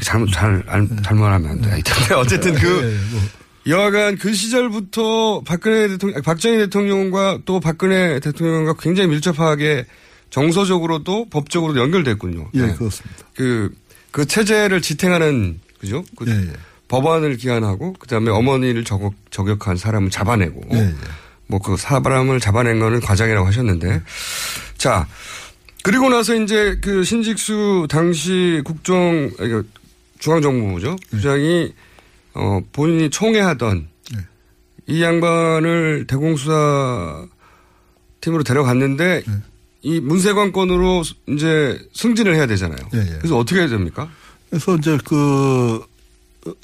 잘못 잘 알- 잘못하면 안 돼. 하여튼 어쨌든 그 네, 뭐. 여하간 그 시절부터 박근혜 대통령, 박정희 대통령과 또 박근혜 대통령과 굉장히 밀접하게 정서적으로도 법적으로도 연결됐군요. 예, 네. 그렇습니다. 그, 그 체제를 지탱하는, 그죠? 그 예, 예. 법안을 기한하고, 그 다음에 어머니를 저격, 저격한 사람을 잡아내고, 예, 예. 뭐그 사람을 잡아낸 거는 과정이라고 하셨는데, 자, 그리고 나서 이제 그 신직수 당시 국정, 그 중앙정보부죠. 부장이, 어, 본인이 총애하던 이 양반을 대공수사 팀으로 데려갔는데 이 문세관 건으로 이제 승진을 해야 되잖아요. 예, 예. 그래서 어떻게 해야 됩니까? 그래서 이제 그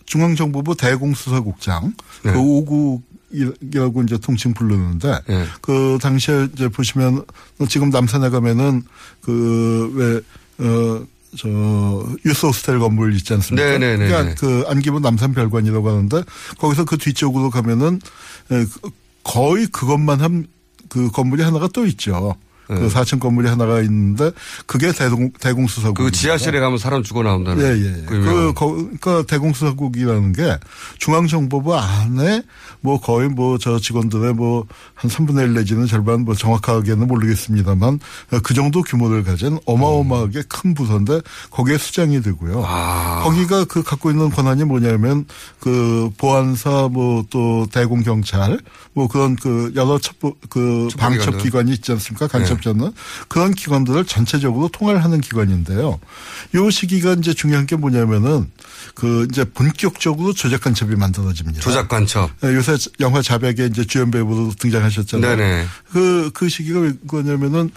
중앙정보부 대공수사국장 네. 그 5국이라고 이제 통칭 부르는데 네. 그 당시에 이제 보시면 지금 남산에 가면은 그 그왜어저 유스 호스텔 건물 있지 않습니까? 네, 네, 네, 그러니까 네. 그 안기부 남산 별관이라고 하는데 거기서 그 뒤쪽으로 가면은 거의 그것만 한 그 건물이 하나가 또 있죠. 네. 그 4층 건물이 하나가 있는데 그게 대공 대공수사국. 그 지하실에 가면 사람 죽어 나온다는. 예, 예. 그 그, 유명한. 거, 그러니까 대공수사국이라는 게 중앙정보부 안에 뭐 거의 뭐 저 직원들의 뭐 한 3분의 1 내지는 절반 뭐 정확하게는 모르겠습니다만 그 정도 규모를 가진 어마어마하게 큰 부서인데 거기에 수장이 되고요. 아. 거기가 그 갖고 있는 권한이 뭐냐면 그 보안사 뭐 또 대공경찰 뭐 그런 그 여러 첩보 그 첩보기관들. 방첩 기관이 있지 않습니까? 간첩 자는 그런 기관들을 전체적으로 통할하는 기관인데요. 요 시기가 이제 중요한 게 뭐냐면은 그 이제 본격적으로 조작 간첩이 만들어집니다. 조작 간첩. 네, 요새 영화 자백에 이제 주연 배우로 등장하셨잖아요. 네네. 그, 그 시기가 왜 그거냐면은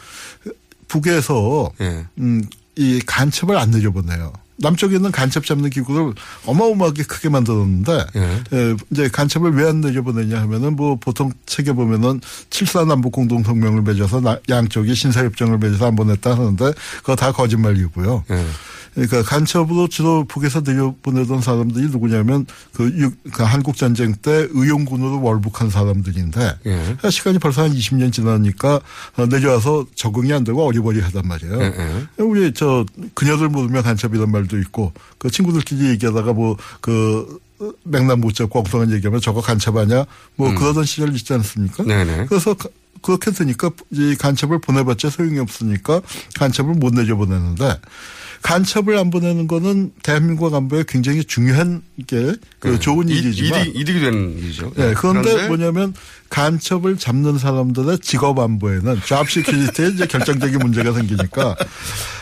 북에서 예. 음, 이 간첩을 안 내려보내요. 남쪽에 있는 간첩 잡는 기구를 어마어마하게 크게 만들었는데 예. 예, 이제 간첩을 왜 안 내려보내냐 하면은 뭐 보통 책에 보면은 칠사 남북 공동 성명을 맺어서 나- 양쪽이 신사 협정을 맺어서 안 보냈다 하는데 그거 다 거짓말이고요. 예. 그러니까 간첩으로 주로 북에서 내려보내던 사람들이 누구냐면 그, 육- 그 한국 전쟁 때 의용군으로 월북한 사람들인데 예. 시간이 벌써 한 20년 지나니까 어, 내려와서 적응이 안 되고 어리버리하단 말이에요. 예, 예. 우리 저 그녀들 모르면 간첩이란 말도 있고 그 친구들끼리 얘기하다가 뭐그 맥락 못 잡고 엉뚱한 얘기하면 저거 간첩 아냐 뭐 그러던 시절 있지 않습니까? 음. 네네. 그래서 가- 그렇게 되니까 이 간첩을 보내봤자 소용이 없으니까 간첩을 못 내려보내는데 간첩을 안 보내는 거는 대한민국 안보에 굉장히 중요한 게 그 좋은 이- 일이지만 이득, 이득이 되는 일이죠. 네, 그런데, 그런데 뭐냐면 간첩을 잡는 사람들의 직업 안보에는 job security에 이제 결정적인 문제가 생기니까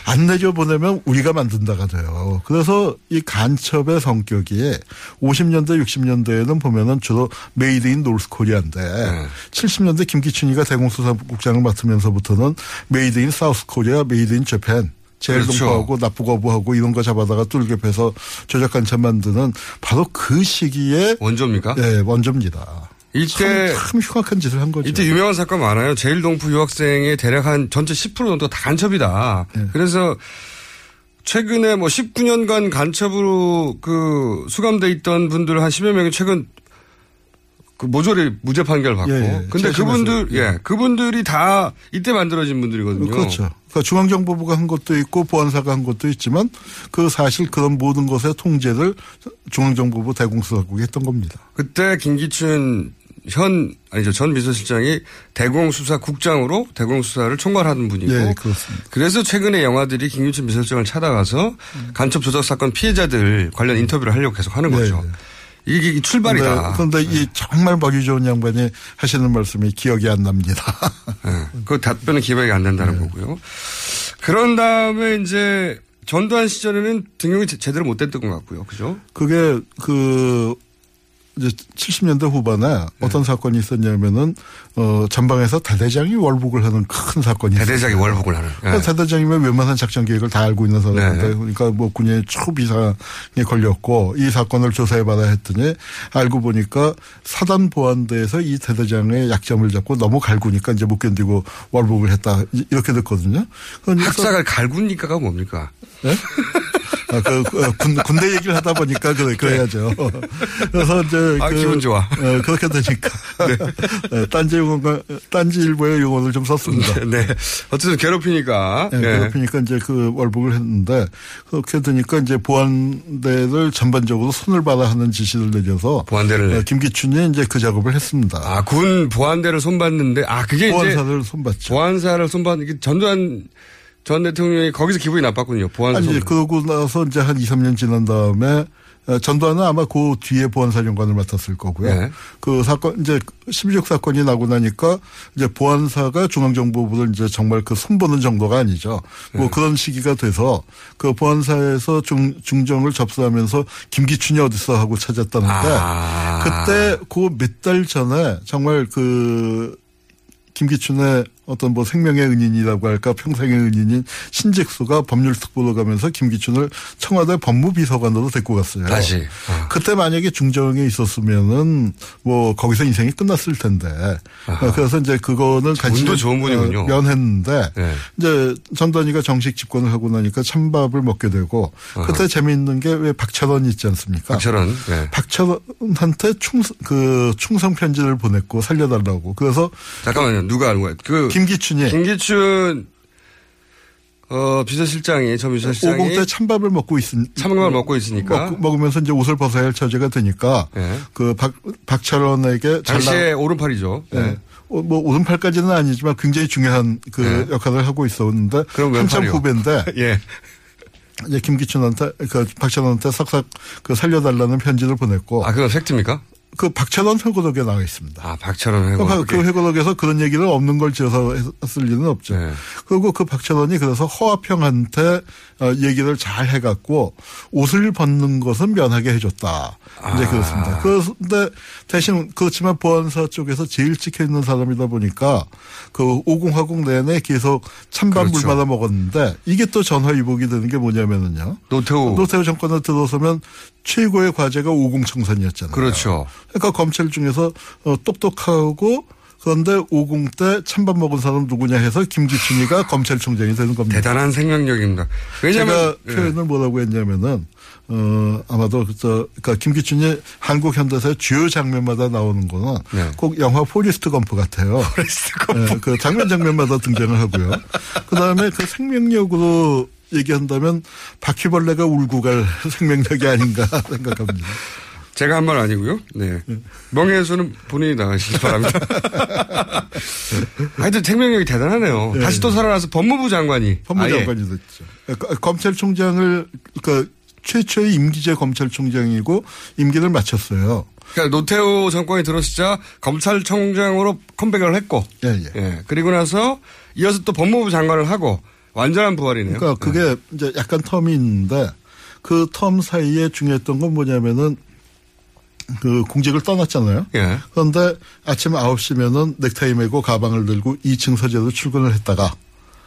안 내줘 보내면 우리가 만든다가 돼요. 그래서 이 간첩의 성격이 50년대 60년대에는 보면은 주로 Made in North Korea인데 70년대 김기춘이가 대공수사국장을 맡으면서부터는 Made in South Korea, Made in Japan 재일 그렇죠. 동포하고 납북어부하고 이런 거 잡아다가 뚜들겨패서 조작 간첩 만드는 바로 그 시기에 원조입니까? 네, 원조입니다. 이때 참, 참 흉악한 짓을 한 거죠. 이때 유명한 사건 많아요. 재일동포 유학생의 대략 한 전체 10% 정도가 다 간첩이다. 네. 그래서 최근에 뭐 19년간 간첩으로 그 수감돼 있던 분들 한 10여 명이 최근 그 모조리 무죄 판결 받고. 예, 예. 근데. 그분들 예, 그분들이 다 이때 만들어진 분들이거든요. 그렇죠. 그러니까 중앙정보부가 한 것도 있고 보안사가 한 것도 있지만 그 사실 그런 모든 것의 통제를 중앙정보부 대공수사국이 했던 겁니다. 그때 김기춘 현 아니죠 전 비서실장이 대공수사국장으로 대공수사를 총괄하는 분이고 예, 그렇습니다. 그래서 최근에 영화들이 김기춘 비서실장을 찾아가서 간첩 조작 사건 피해자들 관련 인터뷰를 하려고 계속 하는 거죠. 이게 이게 출발이다. 그런데, 그런데 이 정말 머리 좋은 양반이 하시는 말씀이 기억이 안 납니다. 예, 그 답변은 기억이 안 된다는 네. 거고요. 그런 다음에 이제 전두환 시절에는 등용이 제- 제대로 못 됐던 것 같고요. 그죠? 그게 그 이제 70년대 후반에 네. 어떤 사건이 있었냐면은 어 전방에서 대대장이 월북을 하는 큰 사건이 대대장이 있었어요. 월북을 하는. 예. 그러니까 대대장이면 웬만한 작전 계획을 다 알고 있는 사람인데 네. 그러니까 뭐 군의 초비상에 걸렸고 이 사건을 조사해 받아 했더니 알고 보니까 사단 보안대에서 이 대대장의 약점을 잡고 너무 갈구니까 이제 못 견디고 월북을 했다 이- 이렇게 됐거든요. 그러니까 학사가 갈구니까가 뭡니까? 네? 아, 그, 그 군, 군대 얘기를 하다 보니까 그래, 그래야죠. 그래서 이제. 네. 아, 그, 기분 좋아. 어, 그렇게 되니까. 네, 딴지 용어가, 딴지 일보의 용어를 좀 썼습니다. 네. 어쨌든 괴롭히니까. 네, 예. 괴롭히니까 이제 그 월북을 했는데 그렇게 되니까 이제 보안대를 전반적으로 손을 받아 하는 지시를 내려서 보안대를 어, 김기춘이 이제 그 작업을 했습니다. 아, 군 보안대를 손봤는데, 아, 그게 보안사를. 손봤죠. 보안사를 손봤는 게 전두환 전 대통령이 거기서 기분이 나빴군요. 보안사. 아니, 손. 그러고 나서 이제 한 2, 3년 지난 다음에 어, 전두환은 아마 그 뒤에 보안사령관을 맡았을 거고요. 네. 그 사건, 이제 12.6 사건이 나고 나니까 이제 보안사가 중앙정보부를 이제 정말 그 손보는 정도가 아니죠. 뭐 네. 그런 시기가 돼서 그 보안사에서 중, 중정을 접수하면서 김기춘이 어딨어 하고 찾았다는데 아. 그때 그 몇 달 전에 정말 그 김기춘의 어떤 뭐 생명의 은인이라고 할까 평생의 은인인 신직수가 법률특보로 가면서 김기춘을 청와대 법무비서관으로 데리고 갔어요. 다시. 그때 만약에 중정에 있었으면은 뭐 거기서 인생이 끝났을 텐데. 어, 그래서 이제 그거는 같이 운도 좋은 분이군요. 어, 면했는데 네. 이제 전단위가 정식 집권을 하고 나니까 찬밥을 먹게 되고 그때 재미있는 게 왜 박철원 있지 않습니까? 박철원. 네. 박철원한테 충성 그 충성 편지를 보냈고 살려달라고. 그래서 잠깐만요. 누가 거야? 그. 김기춘이 김기춘, 어, 비서실장이, 전 비서실장이. 오공 때 찬밥을 먹고 있으 찬밥을 먹고 있으니까. 먹, 으면서 이제 옷을 벗어야 할 처지가 되니까 네. 그 박, 박철원에게 당시에 오른팔이죠. 네. 네. 어, 뭐 오른팔까지는 아니지만 굉장히 중요한 그 네. 역할을 하고 있었는데 그럼 한참? 후배인데 예. 이제 김기춘한테 그 박철원한테 싹싹 그 살려달라는 편지를 보냈고 아, 그건 팩트입니까? 그 박철원 회고록에 나와 있습니다. 아, 박철원 그, 회고. 그 회고록에서 그런 얘기를 없는 걸 지어서 했을 리는 없죠. 네. 그리고 그 박철원이 그래서 허화평한테 어, 얘기를 잘 해갖고 옷을 벗는 것은 면하게 해줬다. 이제 아. 그렇습니다. 그런데 대신 그렇지만 보안사 쪽에서 제일 찍혀 있는 사람이다 보니까 그 오공화국 내내 계속 찬밥 그렇죠. 물마다 먹었는데 이게 또 전화위복이 되는 게 뭐냐면은요. 노태우. 노태우 정권에 들어서면 최고의 과제가 오공청산이었잖아요. 그렇죠. 그러니까 검찰 중에서 어, 똑똑하고 그런데 50때 찬밥 먹은 사람 누구냐 해서 김기춘이가 검찰총장이 되는 겁니다. 대단한 생명력입니다. 왜냐면. 제가 예. 표현을 뭐라고 했냐면은 어 아마도 그저 그러니까 김기춘이 한국 현대사의 주요 장면마다 나오는 거는 네. 꼭 영화 포리스트 검프 같아요. 예, 그 장면 장면마다 등장을 하고요. 그다음에 그 생명력으로 얘기한다면 바퀴벌레가 울고 갈 생명력이 아닌가 생각합니다. 제가 한 말 아니고요. 네. 명예훼손은 본인이 나가시기 바랍니다. 하여튼 생명력이 대단하네요. 네. 다시 또 살아나서 법무부 장관이. 법무장관이 아예. 됐죠. 거- 검찰총장을 그러니까 최초의 임기제 검찰총장이고 임기를 마쳤어요. 그러니까 노태우 정권이 들어서자 검찰총장으로 컴백을 했고. 예, 예. 그리고 나서 이어서 또 법무부 장관을 하고 완전한 부활이네요. 그러니까 그게 이제 약간 텀이 있는데 그 텀 사이에 중요했던 건 뭐냐면은 그 공직을 떠났잖아요. 예. 그런데 아침 9시면은 넥타이 메고 가방을 들고 2층 서재로 출근을 했다가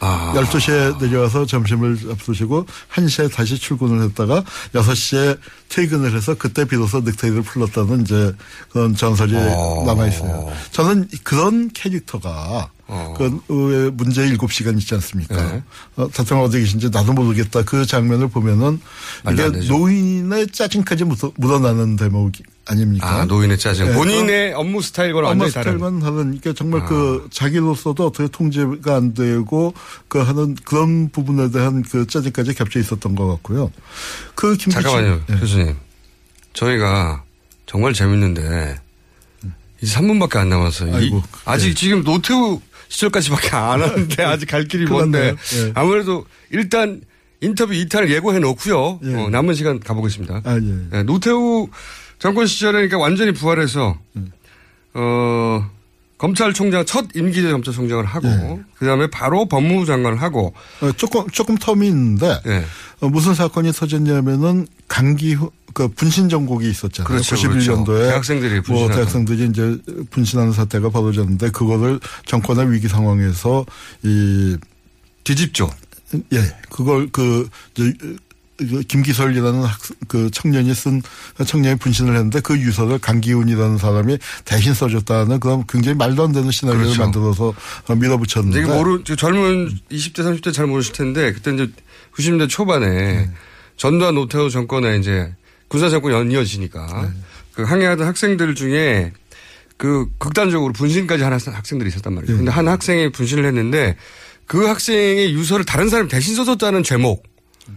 아. 12시에 내려와서 점심을 앞두시고 1시에 다시 출근을 했다가 6시에 퇴근을 해서 그때 비로소 넥타이를 풀렀다는 이제 그런 전설이 어. 남아있어요. 저는 그런 캐릭터가 그 의회 문제 7시간 있지 않습니까? 네. 어, 대통령 어디 계신지 나도 모르겠다. 그 장면을 보면은 이게. 노인의 짜증까지 묻어- 묻어나는 대목 아닙니까? 아, 노인의 짜증. 네, 본인의 업무 스타일과는 업무 완전히 다른. 스타일만 하는 이게 정말 아. 그 자기로서도 어떻게 통제가 안 되고 그 하는 그런 부분에 대한 그 짜증까지 겹쳐 있었던 것 같고요. 그 김기춘 잠깐만요, 예. 교수님. 저희가 정말 재밌는데 이제 3분밖에 안 남았어요. 이- 아이고, 아직 예. 지금 노태우 시절까지밖에 안 하는데 아직 갈 길이 먼데. 예. 아무래도 일단 인터뷰 2탄을 예고해 놓고요. 예. 어, 남은 시간 가보겠습니다. 아, 예. 예, 노태우 정권 시절에 그러니까 완전히 부활해서 음. 어, 검찰총장 첫 임기제 검찰총장을 하고 예. 그다음에 바로 법무부 장관을 하고 어, 조금 조금 텀이 있는데 예. 어, 무슨 사건이 터졌냐면은 강기후 그 분신 정국이 있었잖아요. 그렇죠, 91년도에 그렇죠. 대학생들이 뭐 분신하던. 대학생들이 이제 분신하는 사태가 벌어졌는데 그거를 정권의 위기 상황에서 이 뒤집죠. 예, 그걸 그그 김기설이라는 학, 그 청년이 쓴 청년이 분신을 했는데 그 유서를 강기훈이라는 사람이 대신 써줬다는 그런 굉장히 말도 안 되는 시나리오를 그렇죠. 만들어서 어, 밀어붙였는데 이게 모르, 저 젊은 20대, 30대 잘 모르실 텐데, 그때 이제 90년대 초반에 전두환 노태우 정권에 이제 군사 정권이 연이어지니까 그 항해하던 학생들 중에 그 극단적으로 분신까지 하는 학생들이 있었단 말이에요. 근데 한 학생이 분신을 했는데 그 학생의 유서를 다른 사람이 대신 써줬다는 제목.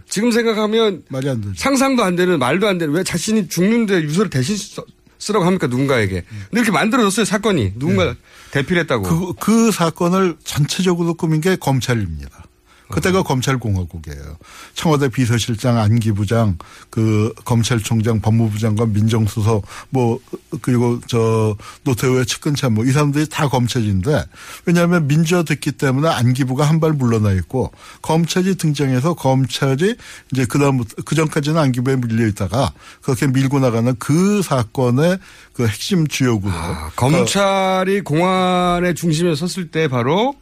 지금 생각하면 말이 안 되죠. 상상도 안 되는 말도 안 되는 왜 자신이 죽는데 유서를 대신 써- 쓰라고 합니까 누군가에게. 근데 이렇게 만들어졌어요 사건이. 누군가 대필했다고. 그, 그 사건을 전체적으로 꾸민 게 검찰입니다. 그때가 검찰공화국이에요. 청와대 비서실장, 안기부장, 그 검찰총장, 법무부 장관, 민정수석, 뭐 그리고 저 노태우의 측근참모 이 사람들이 다 검찰인데 왜냐하면 민주화 됐기 때문에 안기부가 한 발 물러나 있고 검찰이 등장해서 검찰이 이제 그다음부터 그 전까지는 안기부에 밀려 있다가 그렇게 밀고 나가는 그 사건의 그 핵심 주역으로 아, 검찰이 공안의 중심에 섰을 때 바로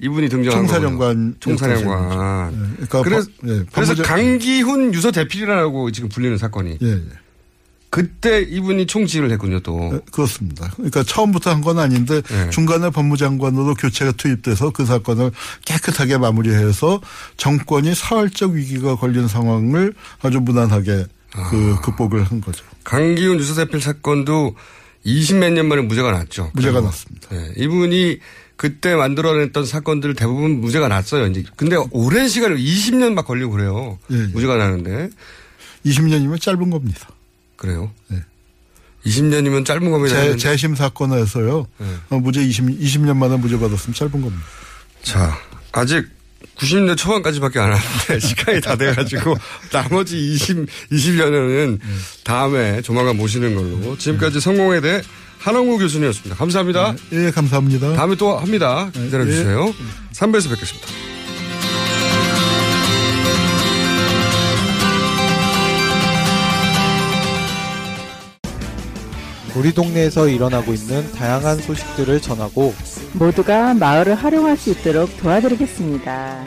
이분이 등장한 총사령관. 총사령관. 예, 그러니까 그래서, 법- 예, 그래서 강기훈 유서 대필이라고 지금 불리는 사건이. 예, 예. 그때 이분이 총지를 했군요 또. 네, 그렇습니다. 그러니까 처음부터 한 건 아닌데 네. 중간에 법무장관으로 교체가 투입돼서 그 사건을 깨끗하게 마무리해서 정권이 사활적 위기가 걸린 상황을 아주 무난하게 그 극복을 한 거죠. 강기훈 유서 대필 사건도 20몇 년 만에 무죄가 났죠. 무죄가 났습니다. 예, 이분이 그때 만들어냈던 사건들 대부분 무죄가 났어요. 이제 근데 오랜 시간을 20년 막 걸리고 그래요. 예, 예. 무죄가 나는데 20년이면 짧은 겁니다. 그래요. 네. 20년이면 짧은 겁니다. 재, 재심 사건에서요. 네. 어, 무죄 20, 20년 만에 무죄 받았으면 짧은 겁니다. 자, 아직 90년대 초반까지밖에 안 왔는데 시간이 다 돼가지고 나머지 20, 20년은 다음에 조만간 모시는 걸로 지금까지 성공에 대해 한홍구 교수님이었습니다. 감사합니다. 예, 감사합니다. 다음에 또 합니다. 기다려주세요. 3부에서 뵙겠습니다. 우리 동네에서 일어나고 있는 다양한 소식들을 전하고 모두가 마을을 활용할 수 있도록 도와드리겠습니다.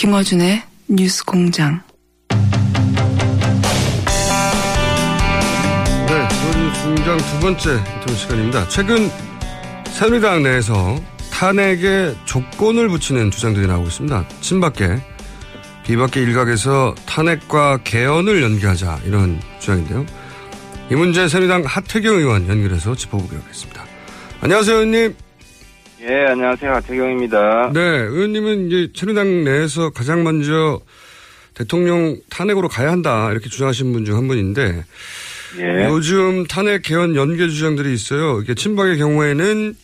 김어준의 뉴스 공장. 네, 뉴스 공장 두 번째 인터뷰 시간입니다. 최근 새누리당 내에서 탄핵에 조건을 붙이는 주장들이 나오고 있습니다. 친박계, 비박계 일각에서 탄핵과 개헌을 연기하자 이런 주장인데요. 이 문제 새누리당 하태경 의원 연결해서 짚어보기로 하겠습니다. 안녕하세요, 의원님. 예, 안녕하세요. 하태경입니다. 네, 의원님은 이제 새누리당 내에서 가장 먼저 대통령 탄핵으로 가야 한다 이렇게 주장하신 분 중 한 분인데 예. 요즘 탄핵 개헌 연계 주장들이 있어요. 이게 친박의 경우에는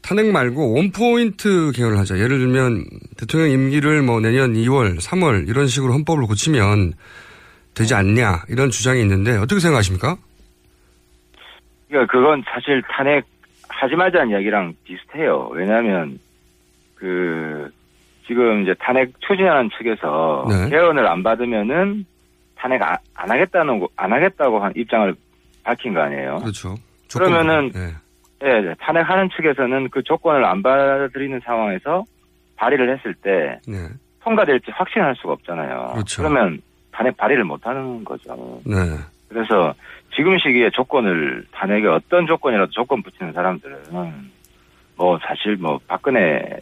탄핵 말고 원포인트 개헌을 하자. 예를 들면 대통령 임기를 뭐 내년 2월, 3월 이런 식으로 헌법을 고치면 되지 않냐 이런 주장이 있는데 어떻게 생각하십니까? 그러니까 그건 사실 탄핵 하지 말자는 이야기랑 비슷해요. 왜냐하면 그 지금 이제 탄핵 추진하는 측에서 네. 개헌을 안 받으면은 탄핵 안, 안 하겠다는 거- 안 하겠다고 한 입장을 밝힌 거 아니에요. 그렇죠. 그러면은 네. 예, 네, 탄핵하는 측에서는 그 조건을 안 받아들이는 상황에서 발의를 했을 때 네. 통과될지 확신할 수가 없잖아요. 그렇죠. 러면 탄핵 발의를 못 하는 거죠. 네. 그래서 지금 시기에 조건을 탄핵에 어떤 조건이라도 조건 붙이는 사람들은 뭐 사실 뭐 박근혜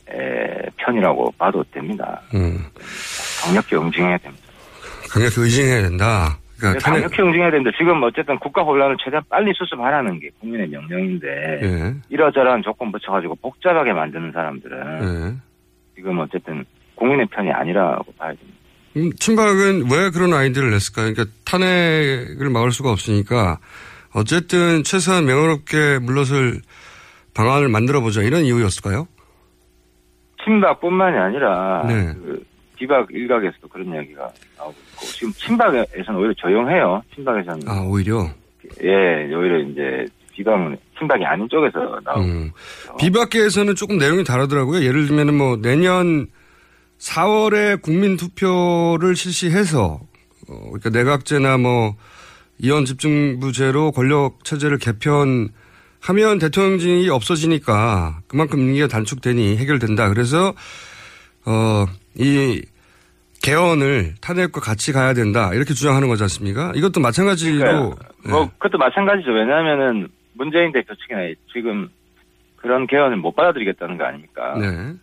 편이라고 봐도 됩니다. 음. 강력히 응징해야 됩니다. 강력히 의징해야 된다. 그러니까 탄핵, 강력히 응징해야 됩니다. 지금 어쨌든 국가 혼란을 최대한 빨리 수습하라는 게 국민의 명령인데 예. 이러저러한 조건 붙여가지고 복잡하게 만드는 사람들은 예. 지금 어쨌든 국민의 편이 아니라고 봐야 됩니다. 음, 친박은 왜 그런 아이디어를 냈을까요? 그러니까 탄핵을 막을 수가 없으니까 어쨌든 최소한 명예롭게 물러설 방안을 만들어 보자 이런 이유였을까요? 친박뿐만이 아니라 네. 그 비박 일각에서도 그런 이야기가 나오고 있고 지금 친박에서는 오히려 조용해요. 친박에서는 아 오히려 예 오히려 이제 비박은 친박이 아닌 쪽에서 나오고 음. 비박계에서는 조금 내용이 다르더라고요. 예를 들면은 뭐 내년 4월에 국민 투표를 실시해서 어, 그러니까 내각제나 뭐 이원 집중부제로 권력 체제를 개편하면 대통령직이 없어지니까 그만큼 임기가 단축되니 해결된다. 그래서 어이 개헌을 탄핵과 같이 가야 된다 이렇게 주장하는 거지 않습니까? 이것도 마찬가지로 그러니까요. 뭐 그것도 마찬가지죠. 왜냐하면은 문재인 대표 측이나 지금 그런 개헌을 못 받아들이겠다는 거 아닙니까? 네.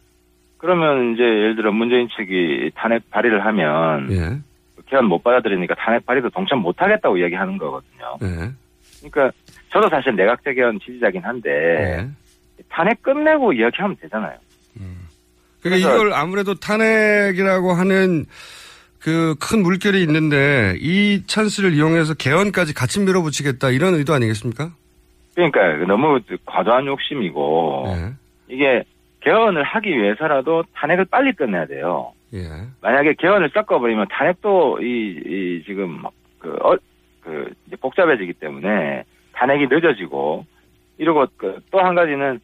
그러면 이제 예를 들어 문재인 측이 탄핵 발의를 하면 예. 개헌 못 받아들이니까 탄핵 발의도 동참 못 하겠다고 이야기하는 거거든요. 예. 그러니까 저도 사실 내각제 개헌 지지자긴 한데 네. 탄핵 끝내고 이야기하면 되잖아요. 그러니까 이걸 아무래도 탄핵이라고 하는 그 큰 물결이 있는데 이 찬스를 이용해서 개헌까지 같이 밀어붙이겠다 이런 의도 아니겠습니까? 그러니까 너무 과도한 욕심이고 네. 이게 개헌을 하기 위해서라도 탄핵을 빨리 끝내야 돼요. 예. 만약에 개헌을 섞어버리면 탄핵도 이, 이 지금 그, 어, 그 이제 복잡해지기 때문에 탄핵이 늦어지고 이러고 그 또 한 가지는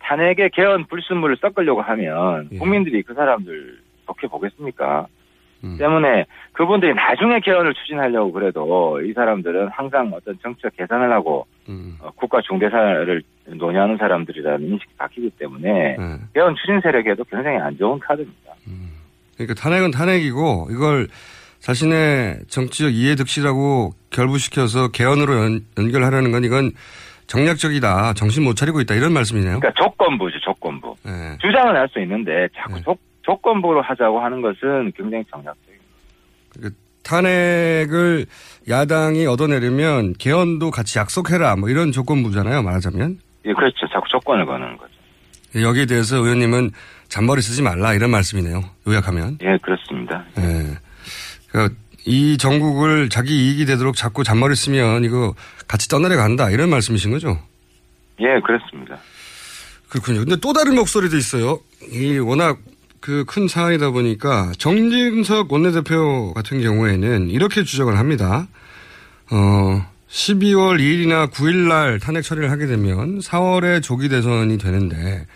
탄핵에 개헌 불순물을 섞으려고 하면 예. 국민들이 그 사람들 좋게 보겠습니까? 음. 때문에 그분들이 나중에 개헌을 추진하려고 그래도 이 사람들은 항상 어떤 정치적 계산을 하고 음. 어, 국가 중대사를 논의하는 사람들이라는 인식이 바뀌기 때문에 네. 개헌 추진 세력에도 굉장히 안 좋은 카드입니다. 그러니까 탄핵은 탄핵이고 이걸 자신의 정치적 이해득실하고 결부시켜서 개헌으로 연, 연결하려는 건 이건 정략적이다. 정신 못 차리고 있다. 이런 말씀이네요. 그러니까 조건부죠, 조건부. 네. 주장은 할 수 있는데 자꾸 조, 조건부로 하자고 하는 것은 굉장히 정략적입니다. 탄핵을 야당이 얻어내려면 개헌도 같이 약속해라. 뭐 이런 조건부잖아요. 말하자면. 예, 그렇죠. 자꾸 조건을 거는 거죠. 여기에 대해서 의원님은 잔머리 쓰지 말라. 이런 말씀이네요. 요약하면. 예, 그렇습니다. 예. 그러니까 이 전국을 자기 이익이 되도록 자꾸 잔머리 쓰면 이거 같이 떠나려 간다. 이런 말씀이신 거죠? 예, 그렇습니다. 그렇군요. 근데 또 다른 목소리도 있어요. 이 워낙 그 큰 사안이다 보니까 정진석 원내대표 같은 경우에는 이렇게 주장을 합니다. 어, 12월 2일이나 9일 날 탄핵 처리를 하게 되면 4월에 조기 대선이 되는데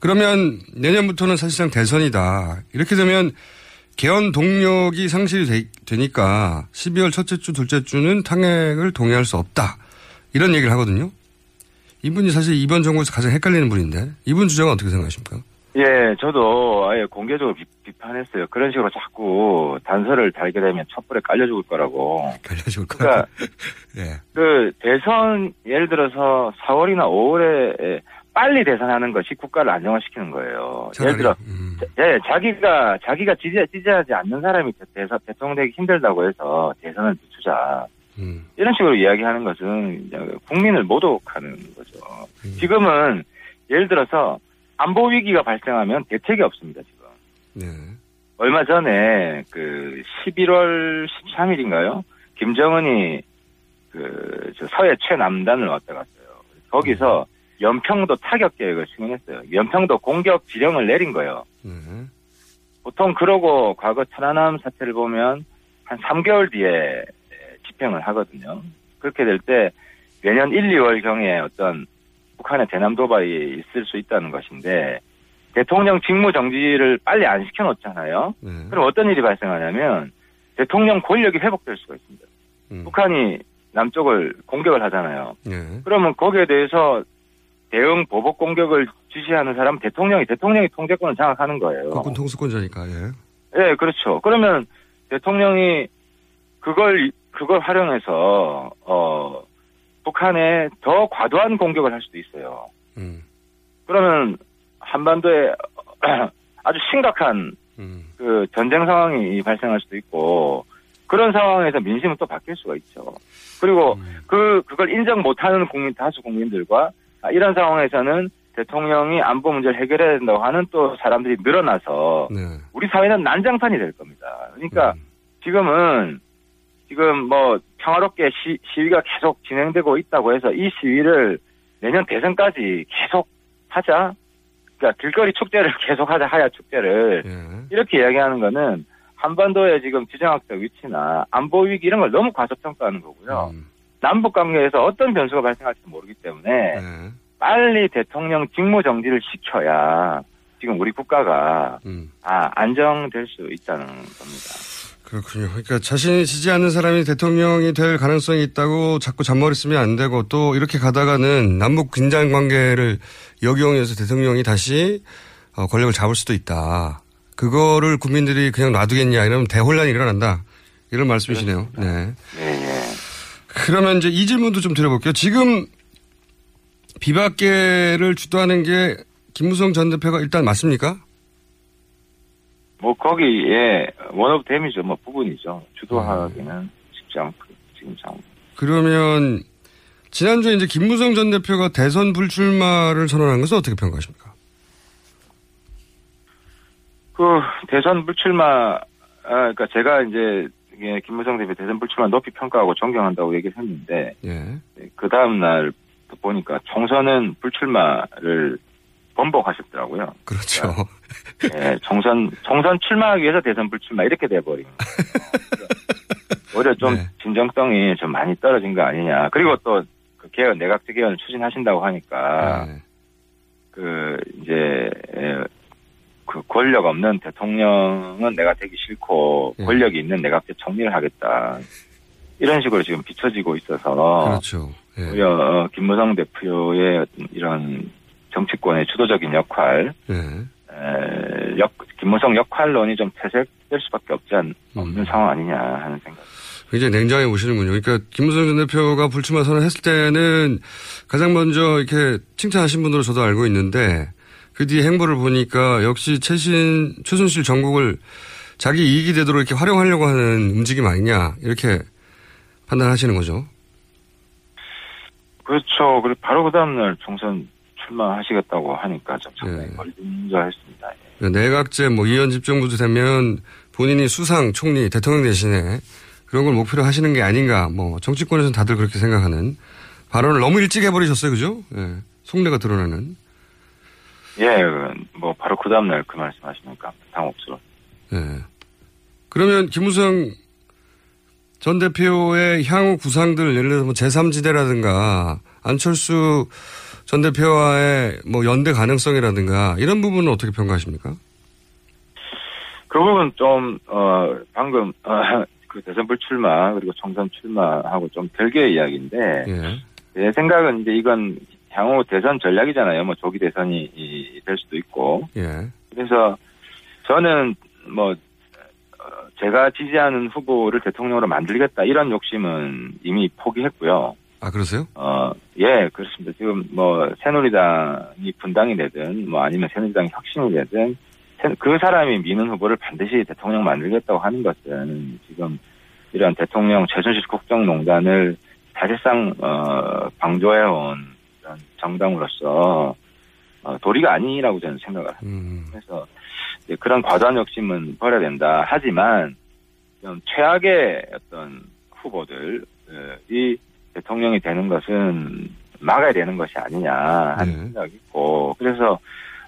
그러면 내년부터는 사실상 대선이다. 이렇게 되면 개헌 동력이 상실이 되, 니까 12월 첫째 주, 둘째 주는 탄핵을 동의할 수 없다. 이런 얘기를 하거든요. 이분이 사실 이번 정부에서 가장 헷갈리는 분인데 이분 주장은 어떻게 생각하십니까? 예, 저도 아예 공개적으로 비, 판했어요 그런 식으로 자꾸 단서를 달게 되면 촛불에 깔려 죽을 거라고. 깔려 죽을 그러니까 예. 그 대선 예를 들어서 4월이나 5월에 빨리 대선하는 것이 국가를 안정화시키는 거예요. 차라리, 예를 들어, 음. 예, 자기가 자기가 지지 지지하지 않는 사람이 대선 대통령 되기 힘들다고 해서 대선을 늦추자. 음. 이런 식으로 이야기하는 것은 국민을 모독하는 거죠. 음. 지금은 예를 들어서 안보 위기가 발생하면 대책이 없습니다. 지금. 네. 얼마 전에 그 11월 13일인가요? 김정은이 그저 서해 최남단을 왔다 갔어요. 거기서 연평도 타격 계획을 승인했어요. 연평도 공격 지령을 내린 거예요. 네. 보통 그러고 과거 천안함 사태를 보면 한 3개월 뒤에 집행을 하거든요. 그렇게 될 때 내년 1, 2월 경에 어떤 북한의 대남 도발이 있을 수 있다는 것인데 대통령 직무 정지를 빨리 안 시켜놓잖아요. 네. 그럼 어떤 일이 발생하냐면 대통령 권력이 회복될 수가 있습니다. 음. 북한이 남쪽을 공격을 하잖아요. 네. 그러면 거기에 대해서 대응 보복 공격을 지시하는 사람은 대통령이 대통령이 통제권을 장악하는 거예요. 국군 통수권자니까, 예. 예, 그렇죠. 그러면 대통령이 그걸 그걸 활용해서 어 북한에 더 과도한 공격을 할 수도 있어요. 음. 그러면 한반도에 아주 심각한 음. 그 전쟁 상황이 발생할 수도 있고 그런 상황에서 민심은 또 바뀔 수가 있죠. 그리고 음. 그 그걸 인정 못하는 국민 다수 국민들과 아, 이런 상황에서는 대통령이 안보 문제를 해결해야 된다고 하는 또 사람들이 늘어나서 네. 우리 사회는 난장판이 될 겁니다. 그러니까 음. 지금은 지금 뭐 평화롭게 시, 시위가 계속 진행되고 있다고 해서 이 시위를 내년 대선까지 계속 하자. 그러니까 길거리 축제를 계속 하자 하야 축제를 예. 이렇게 이야기하는 거는 한반도의 지금 지정학적 위치나 안보 위기 이런 걸 너무 과소평가하는 거고요. 음. 남북 관계에서 어떤 변수가 발생할지 모르기 때문에 네. 빨리 대통령 직무 정지를 시켜야 지금 우리 국가가 음. 아 안정될 수 있다는 겁니다. 그렇군요. 그러니까 자신이 지지하는 사람이 대통령이 될 가능성이 있다고 자꾸 잔머리 쓰면 안 되고 또 이렇게 가다가는 남북 긴장 관계를 역이용해서 대통령이 다시 어, 권력을 잡을 수도 있다. 그거를 국민들이 그냥 놔두겠냐 이러면 대혼란이 일어난다. 이런 말씀이시네요. 네. 그러면 이제 이 질문도 좀 드려볼게요. 지금 비박계를 주도하는 게 김무성 전 대표가 일단 맞습니까? 뭐 거기에 원업 데미죠, 뭐 부분이죠. 주도하기는 쉽지 않고 지금 상황. 그러면 지난주에 이제 김무성 전 대표가 대선 불출마를 선언한 것은 어떻게 평가하십니까? 그 대선 불출마, 아, 그러니까 제가 이제 이게 김무성 대표 대선 불출마 높이 평가하고 존경한다고 얘기를 했는데 예. 그 다음 날 보니까 총선은 불출마를 번복하셨더라고요. 그렇죠. 예, 총선 총선 출마하기 위해서 대선 불출마 이렇게 돼버린. 오히려 좀 네. 진정성이 좀 많이 떨어진 거 아니냐. 그리고 또 그 개헌 내각제 개헌을 추진하신다고 하니까 네. 그 이제 에, 그 권력 없는 대통령은 내가 되기 싫고 네. 권력이 있는 내각제 정리를 하겠다. 이런 식으로 지금 비춰지고 있어서 그렇죠. 예. 오히려 어, 김무성 대표의 이런 정치권의 주도적인 역할, 예. 에, 역, 김무성 역할론이 좀 퇴색될 수밖에 없지 않, 없는 상황 아니냐 하는 생각. 굉장히 냉정해 보시는군요. 그러니까 김무성 전 대표가 불출마 선언했을 때는 가장 먼저 이렇게 칭찬하신 분으로 저도 알고 있는데 그 뒤에 행보를 보니까 역시 최신 최순실 정국을 자기 이익이 되도록 이렇게 활용하려고 하는 움직임 아니냐 이렇게 판단하시는 거죠. 그렇죠. 그리고 바로 그 다음날 총선 출마하시겠다고 하니까 좀 상당히 걸림져했습니다. 내각제 뭐 이원 집정부도 되면 본인이 수상 총리 대통령 대신에 그런 걸 목표로 하시는 게 아닌가 뭐 정치권에서는 다들 그렇게 생각하는 발언을 너무 일찍 해버리셨어요, 그죠? 예. 속내가 드러나는. 예, 뭐 바로 그 다음날 그 말씀하시니까 당혹스러워. 예. 그러면 김우성 전 대표의 향후 구상들 예를 들어서 뭐 제3지대라든가 안철수 전 대표와의 뭐 연대 가능성이라든가 이런 부분은 어떻게 평가하십니까? 그 부분 좀, 어, 방금, 어, 그 대선 불출마, 그리고 총선 출마하고 좀 별개의 이야기인데, 예. 제 생각은 이제 이건 향후 대선 전략이잖아요. 뭐 조기 대선이 이- 될 수도 있고. 예. 그래서 저는 뭐, 어, 제가 지지하는 후보를 대통령으로 만들겠다 이런 욕심은 이미 포기했고요. 아, 그러세요? 어, 예, 그렇습니다. 지금 뭐, 새누리당이 분당이 되든, 뭐 아니면 새누리당이 혁신이 되든, 새- 그 사람이 미는 후보를 반드시 대통령 만들겠다고 하는 것은 지금 이런 대통령 최순실 국정농단을 사실상, 어, 방조해온 정당으로서, 어, 도리가 아니라고 저는 생각을 합니다. 그래서 이제 그런 과도한 욕심은 버려야 된다. 하지만, 좀 최악의 어떤 후보들이 대통령이 되는 것은 막아야 되는 것이 아니냐 하는 생각이 있고 그래서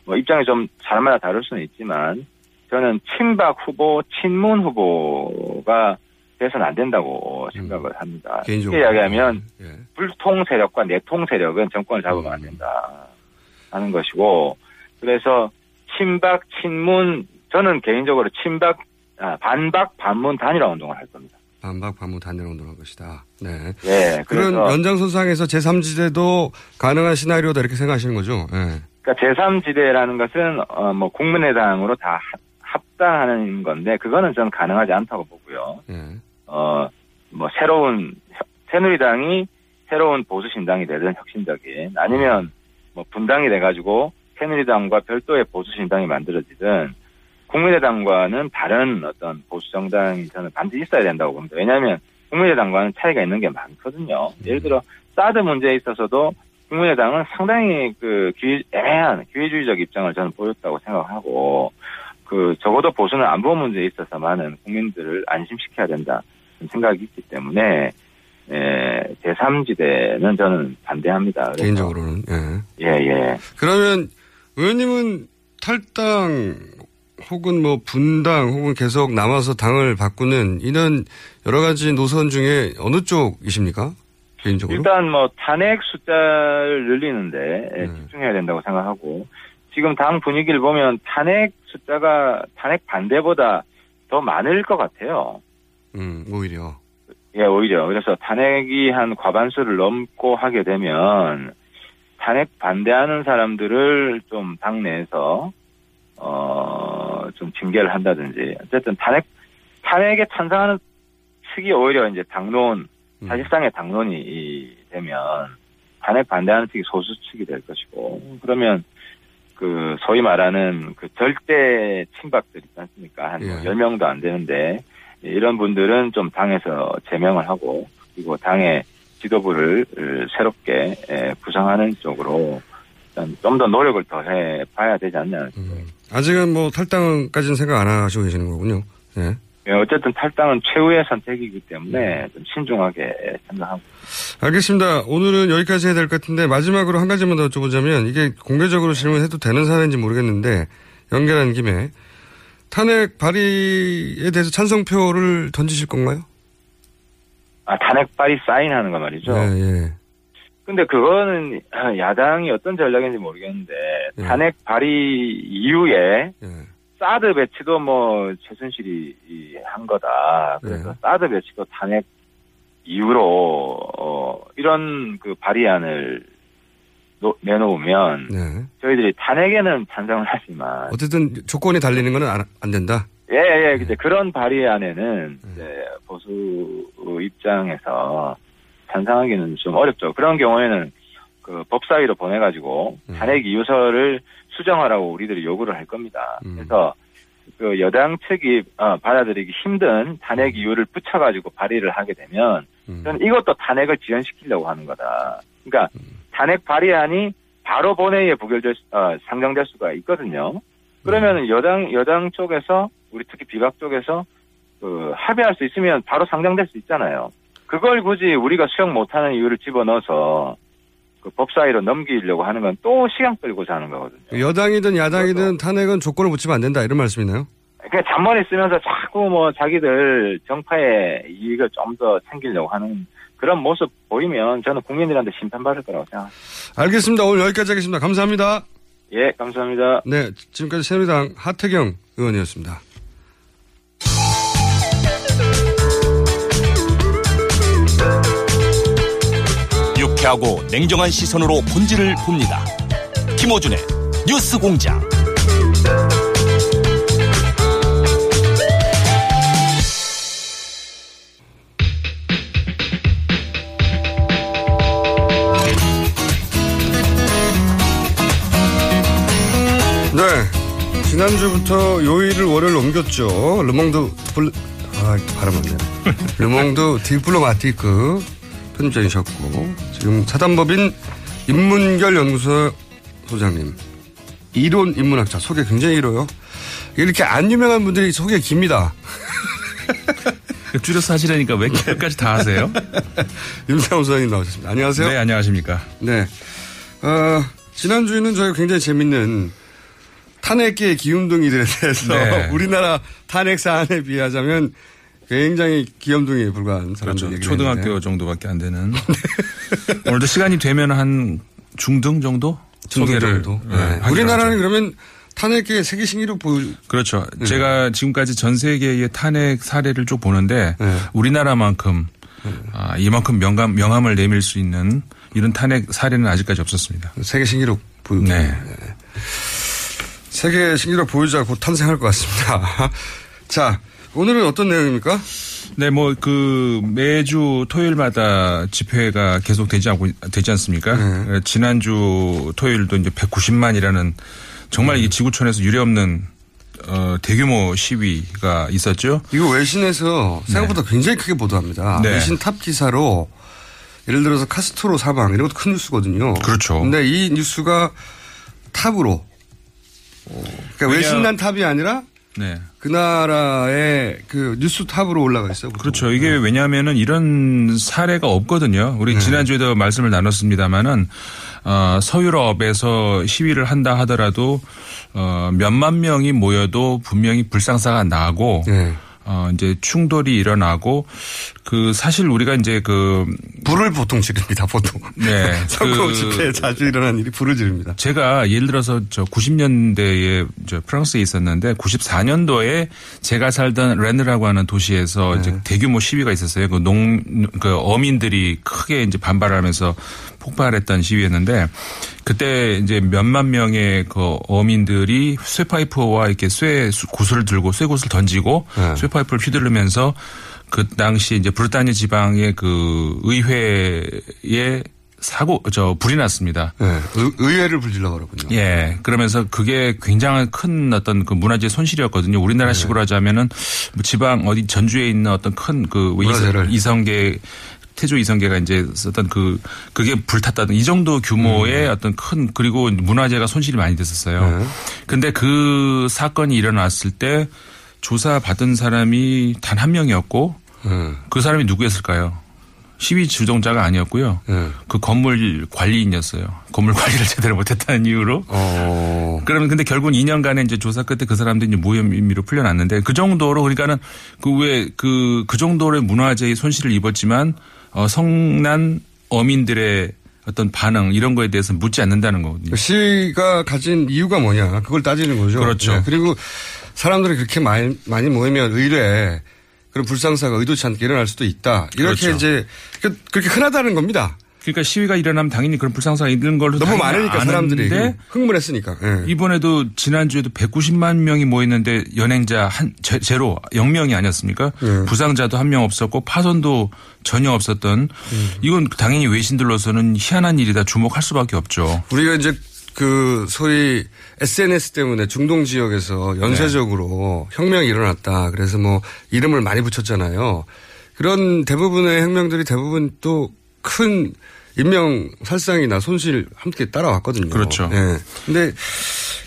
뭐 입장이 좀 사람마다 다를 수는 있지만 저는 친박 후보, 친문 후보가 돼서는 안 된다고 생각을 합니다. 개인적으로. 쉽게 이야기하면 불통 세력과 내통 세력은 정권을 잡으면 안 된다 하는 것이고 그래서 친박, 친문 저는 개인적으로 친박, 아, 반박, 반문 단일화 운동을 할 겁니다. 반박 반문 단일 운동할 것이다. 네. 예, 그런 연장선상에서 제3지대도 가능한 시나리오다 이렇게 생각하시는 거죠? 예. 그러니까 제3지대라는 것은 어, 뭐 국민의당으로 다 합- 합당하는 건데 그거는 저는 가능하지 않다고 보고요. 예. 어뭐 새로운 혀- 새누리당이 새로운 보수 신당이 되든 혁신적인 아니면 뭐 분당이 돼가지고 새누리당과 별도의 보수 신당이 만들어지든 국민의당과는 다른 어떤 보수 정당이 저는 반드시 있어야 된다고 봅니다. 왜냐하면 국민의당과는 차이가 있는 게 많거든요. 예를 들어 사드 문제에 있어서도 국민의당은 상당히 그 기회, 애매한 기회주의적 입장을 저는 보였다고 생각하고 그 적어도 보수는 안보 문제에 있어서 많은 국민들을 안심시켜야 된다 생각이 있기 때문에 에, 제3지대는 저는 반대합니다. 개인적으로는. 예. 예, 예. 그러면 의원님은 탈당 혹은 뭐 분당 혹은 계속 남아서 당을 바꾸는 이런 여러 가지 노선 중에 어느 쪽이십니까? 개인적으로? 일단 뭐 탄핵 숫자를 늘리는데 예, 집중해야 된다고 생각하고 지금 당 분위기를 보면 탄핵 숫자가 탄핵 반대보다 더 많을 것 같아요. 음, 오히려. 예, 오히려. 그래서 탄핵이 한 과반수를 넘고 하게 되면 탄핵 반대하는 사람들을 좀 당내에서 어, 좀 징계를 한다든지 어쨌든 탄핵 탄핵에 찬성하는 측이 오히려 이제 당론 사실상의 당론이 이- 되면 탄핵 반대하는 측이 소수 측이 될 것이고 그러면 그 소위 말하는 그 절대 친박들 있지 않습니까? 한 예. 10명도 안 되는데 이런 분들은 좀 당에서 제명을 하고 그리고 당의 지도부를 새롭게 에, 구성하는 쪽으로 좀 더 노력을 더 해 봐야 되지 않냐. 아직은 뭐 탈당까지는 생각 안 하시고 계시는 거군요. 예. 예, 어쨌든 탈당은 최후의 선택이기 때문에 좀 신중하게 생각하고. 알겠습니다. 오늘은 여기까지 해야 될 것 같은데 마지막으로 한 가지만 더 여쭤보자면 이게 공개적으로 질문해도 되는 사안인지 모르겠는데 연결한 김에 탄핵 발의에 대해서 찬성표를 던지실 건가요? 아, 탄핵 발의 사인하는 거 말이죠. 예, 예. 근데 그거는 야당이 어떤 전략인지 모르겠는데 예. 탄핵 발의 이후에 사드 배치도 뭐 최순실이 이- 한 거다. 그래서 사드 배치도 탄핵 이후로 어 이런 그 발의안을 노- 내놓으면 네. 저희들이 탄핵에는 찬성을 하지만 어쨌든 조건이 달리는 건안 된다. 예, 예, 이제 그런 발의안에는 이제 보수 입장에서 찬성하기는 좀 어렵죠. 그런 경우에는 그 법사위로 보내가지고 탄핵 이유서를 수정하라고 우리들이 요구를 할 겁니다. 그래서 그 여당 측이 어, 받아들이기 힘든 탄핵 이유를 붙여가지고 발의를 하게 되면 저는 이것도 탄핵을 지연시키려고 하는 거다. 그러니까 탄핵 발의안이 바로 본회의에 부결될 수- 어, 상정될 수가 있거든요. 그러면은 여당 여당 쪽에서 우리 특히 비박 쪽에서 그 합의할 수 있으면 바로 상정될 수 있잖아요. 그걸 굳이 우리가 수용 못하는 이유를 집어넣어서 그 법사위로 넘기려고 하는 건 또 시간 끌고자 하는 거거든요. 여당이든 야당이든 탄핵은 조건을 붙이면 안 된다 이런 말씀이나요? 그냥 잔머리 쓰면서 자꾸 뭐 자기들 정파의 이익을 좀 더 챙기려고 하는 그런 모습 보이면 저는 국민들한테 심판받을 거라고 생각합니다. 알겠습니다. 오늘 여기까지 하겠습니다. 감사합니다. 예, 감사합니다. 네, 지금까지 새누리당 하태경 의원이었습니다. 유쾌하고 냉정한 시선으로 본질을 봅니다. 김호준의 뉴스 공장. 네. 지난주부터 요일을 월요일 옮겼죠. 르몽드 블, 아, 발음 안 돼. 르몽드 디플로마티크 편집장이셨고, 지금 사단법인 인문결 연구소 소장님. 이론 인문학자 소개 굉장히 길어요. 이렇게 안 유명한 분들이 소개 깁니다. 줄여서 하시라니까 왜 끝까지 다 하세요? 임상훈 소장님 나오셨습니다. 안녕하세요. 네, 안녕하십니까. 네. 어, 지난주에는 저희가 굉장히 재밌는 탄핵계의 기운둥이들에 대해서 네. 우리나라 탄핵 사안에 비하자면 굉장히 귀염둥이에 불과한 사람들 그렇죠. 초등학교 했는데. 정도밖에 안 되는. 오늘도 시간이 되면 한 중등 정도? 중등 정도. 네, 네. 우리나라는. 그러면 탄핵계의 세계 신기록 보여 그렇죠. 네. 제가 지금까지 전 세계의 탄핵 사례를 쭉 보는데 네. 우리나라만큼 아, 이만큼 명감, 명함을 내밀 수 있는 이런 탄핵 사례는 아직까지 없었습니다. 세계 신기록 보여. 네. 세계 신기록 보유자 곧 탄생할 것 같습니다. 자, 오늘은 어떤 내용입니까? 네, 뭐 그 매주 토요일마다 집회가 계속 되지 않고 되지 않습니까? 네. 지난주 토요일도 이제 190만이라는 정말 음. 이 지구촌에서 유례없는 어, 대규모 시위가 있었죠. 이거 외신에서 생각보다 굉장히 크게 보도합니다. 네. 외신 탑 기사로 예를 들어서 카스트로 사망 이런 것도 큰 뉴스거든요. 그렇죠. 근데 이 뉴스가 탑으로 그러니까 왜냐- 외신난 탑이 아니라 네. 그 나라의 그 뉴스 탑으로 올라가 있어요. 보통. 그렇죠. 이게 왜냐하면은 이런 사례가 없거든요. 우리 네. 지난주에도 말씀을 나눴습니다마는 어, 서유럽에서 시위를 한다 하더라도 어, 몇만 명이 모여도 분명히 불상사가 나고 네. 어, 이제 충돌이 일어나고 그 사실 우리가 이제 그 불을 보통 지릅니다. 보통. 네. 선거 그 집회에 자주 일어난 일이 불을 지릅니다. 제가 예를 들어서 저 90년대에 저 프랑스에 있었는데 94년도에 제가 살던 렌느라고 하는 도시에서 네. 이제 대규모 시위가 있었어요. 그 농, 그 어민들이 크게 이제 반발하면서 폭발했던 시위였는데 그때 이제 몇만 명의 그 어민들이 쇠파이프와 이렇게 쇠 구슬을 들고 쇠구슬 던지고 네. 쇠파이프를 휘두르면서 그 당시 이제 브르타뉴 지방의 그 의회에 사고 저 불이 났습니다. 네. 의, 의회를 불질러 그러군요. 예. 그러면서 그게 굉장한 큰 어떤 그 문화재 손실이었거든요. 네. 우리나라 식으로 하자면은 뭐 지방 어디 전주에 있는 어떤 큰그 문화재를. 이성계 태조 이성계가 이제 썼던 그 그게 불탔다든 이 정도 규모의 어떤 큰 그리고 문화재가 손실이 많이 됐었어요. 음. 네. 근데 그 사건이 일어났을 때 조사 받은 사람이 단 한 명이었고 네. 그 사람이 누구였을까요? 시위 주동자가 아니었고요. 네. 그 건물 관리인이었어요. 건물 관리를 제대로 못했다는 이유로. 어. 그러면 근데 결국은 2년간의 이제 조사 끝에 그 사람들이 이제 무혐 의미로 풀려났는데 그 정도로 그러니까는 그 왜그그 정도의 문화재의 손실을 입었지만 어 성난 어민들의 어떤 반응 이런 거에 대해서 묻지 않는다는 거거든요. 시가 가진 이유가 뭐냐 그걸 따지는 거죠. 그렇죠. 네, 그리고 사람들이 그렇게 많이, 많이 모이면 의뢰 그런 불상사가 의도치 않게 일어날 수도 있다. 이렇게 그렇죠. 이제 그- 그렇게 흔하다는 겁니다. 그러니까 시위가 일어나면 당연히 그런 불상사가 있는 걸로 너무 많으니까 사람들이 아는데 흥분했으니까. 예. 이번에도 지난주에도 190만 명이 모였는데 연행자 한 제, 제로 0명이 아니었습니까? 예. 부상자도 한 명 없었고 파손도 전혀 없었던 음. 이건 당연히 외신들로서는 희한한 일이다 주목할 수밖에 없죠. 우리가 이제 그 소위 SNS 때문에 중동 지역에서 연쇄적으로 혁명이 일어났다. 그래서 뭐 이름을 많이 붙였잖아요. 그런 대부분의 혁명들이 대부분 또큰 인명 살상이나 손실 함께 따라왔거든요. 그렇죠. 예. 근데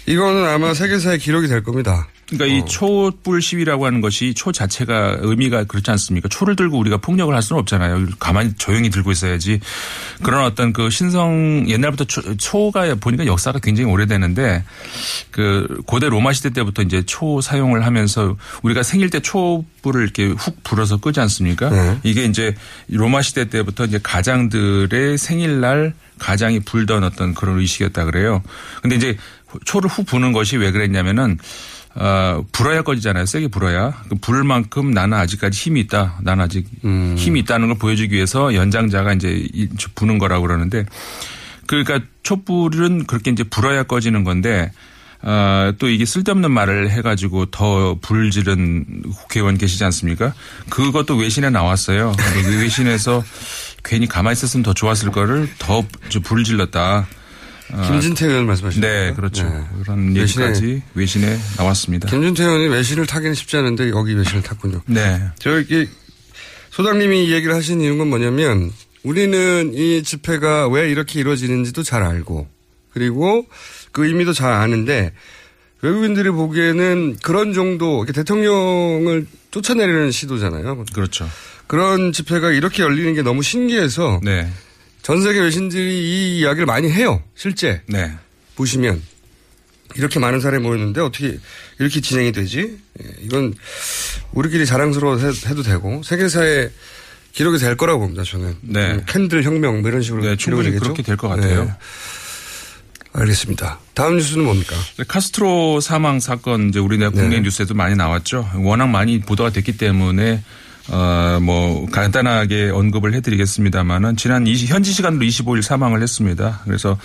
이거는 아마 세계사의 기록이 될 겁니다. 그러니까 이 촛불 시위라고 하는 것이 초 자체가 의미가 그렇지 않습니까? 초를 들고 우리가 폭력을 할 수는 없잖아요. 가만히 조용히 들고 있어야지. 그런 어떤 그 신성 옛날부터 초, 초가 보니까 역사가 굉장히 오래되는데 그 고대 로마 시대 때부터 이제 초 사용을 하면서 우리가 생일 때 촛불을 이렇게 훅 불어서 끄지 않습니까? 네. 이게 이제 로마 시대 때부터 이제 가장들의 생일날 가장이 불던 어떤 그런 의식이었다 그래요. 근데 이제 초를 훅 부는 것이 왜 그랬냐면은 어, 불어야 꺼지잖아요. 세게 불어야. 그 불 만큼 나는 아직까지 힘이 있다. 나는 아직 음. 힘이 있다는 걸 보여주기 위해서 연장자가 이제 이- 부는 거라고 그러는데 그러니까 촛불은 그렇게 이제 불어야 꺼지는 건데 어, 또 이게 쓸데없는 말을 해가지고 더 불지른 국회의원 계시지 않습니까? 그것도 외신에 나왔어요. 그 외신에서 괜히 가만히 있었으면 더 좋았을 거를 더 불을 질렀다. 어, 김진태 의원 말씀하시는 네, 거예요? 그렇죠. 네. 그런 외신에- 얘기까지 외신에 나왔습니다. 김준태 의원이 외신을 타기는 쉽지 않은데 여기 외신을 탔군요. 네. 저기 소장님이 이 얘기를 하신 이유는 건 뭐냐면 우리는 이 집회가 왜 이렇게 이루어지는지도 잘 알고 그리고 그 의미도 잘 아는데 외국인들이 보기에는 그런 정도 대통령을 쫓아내려는 시도잖아요. 그렇죠. 그런 집회가 이렇게 열리는 게 너무 신기해서 네. 전 세계 외신들이 이 이야기를 많이 해요. 실제 네. 보시면 이렇게 많은 사람이 모였는데 어떻게 이렇게 진행이 되지? 예, 이건 우리끼리 자랑스러워 해도 되고 세계사의 기록이 될 거라고 봅니다. 저는 네. 음, 캔들 혁명 뭐 이런 식으로 네, 충분히 되겠죠? 그렇게 될 것 같아요. 네. 알겠습니다. 다음 뉴스는 뭡니까? 카스트로 사망 사건 이제 우리나라 네. 국내 뉴스에도 많이 나왔죠. 워낙 많이 보도가 됐기 때문에 어, 뭐, 간단하게 언급을 해드리겠습니다만은, 지난 20, 현지 시간으로 25일 사망을 했습니다. 그래서,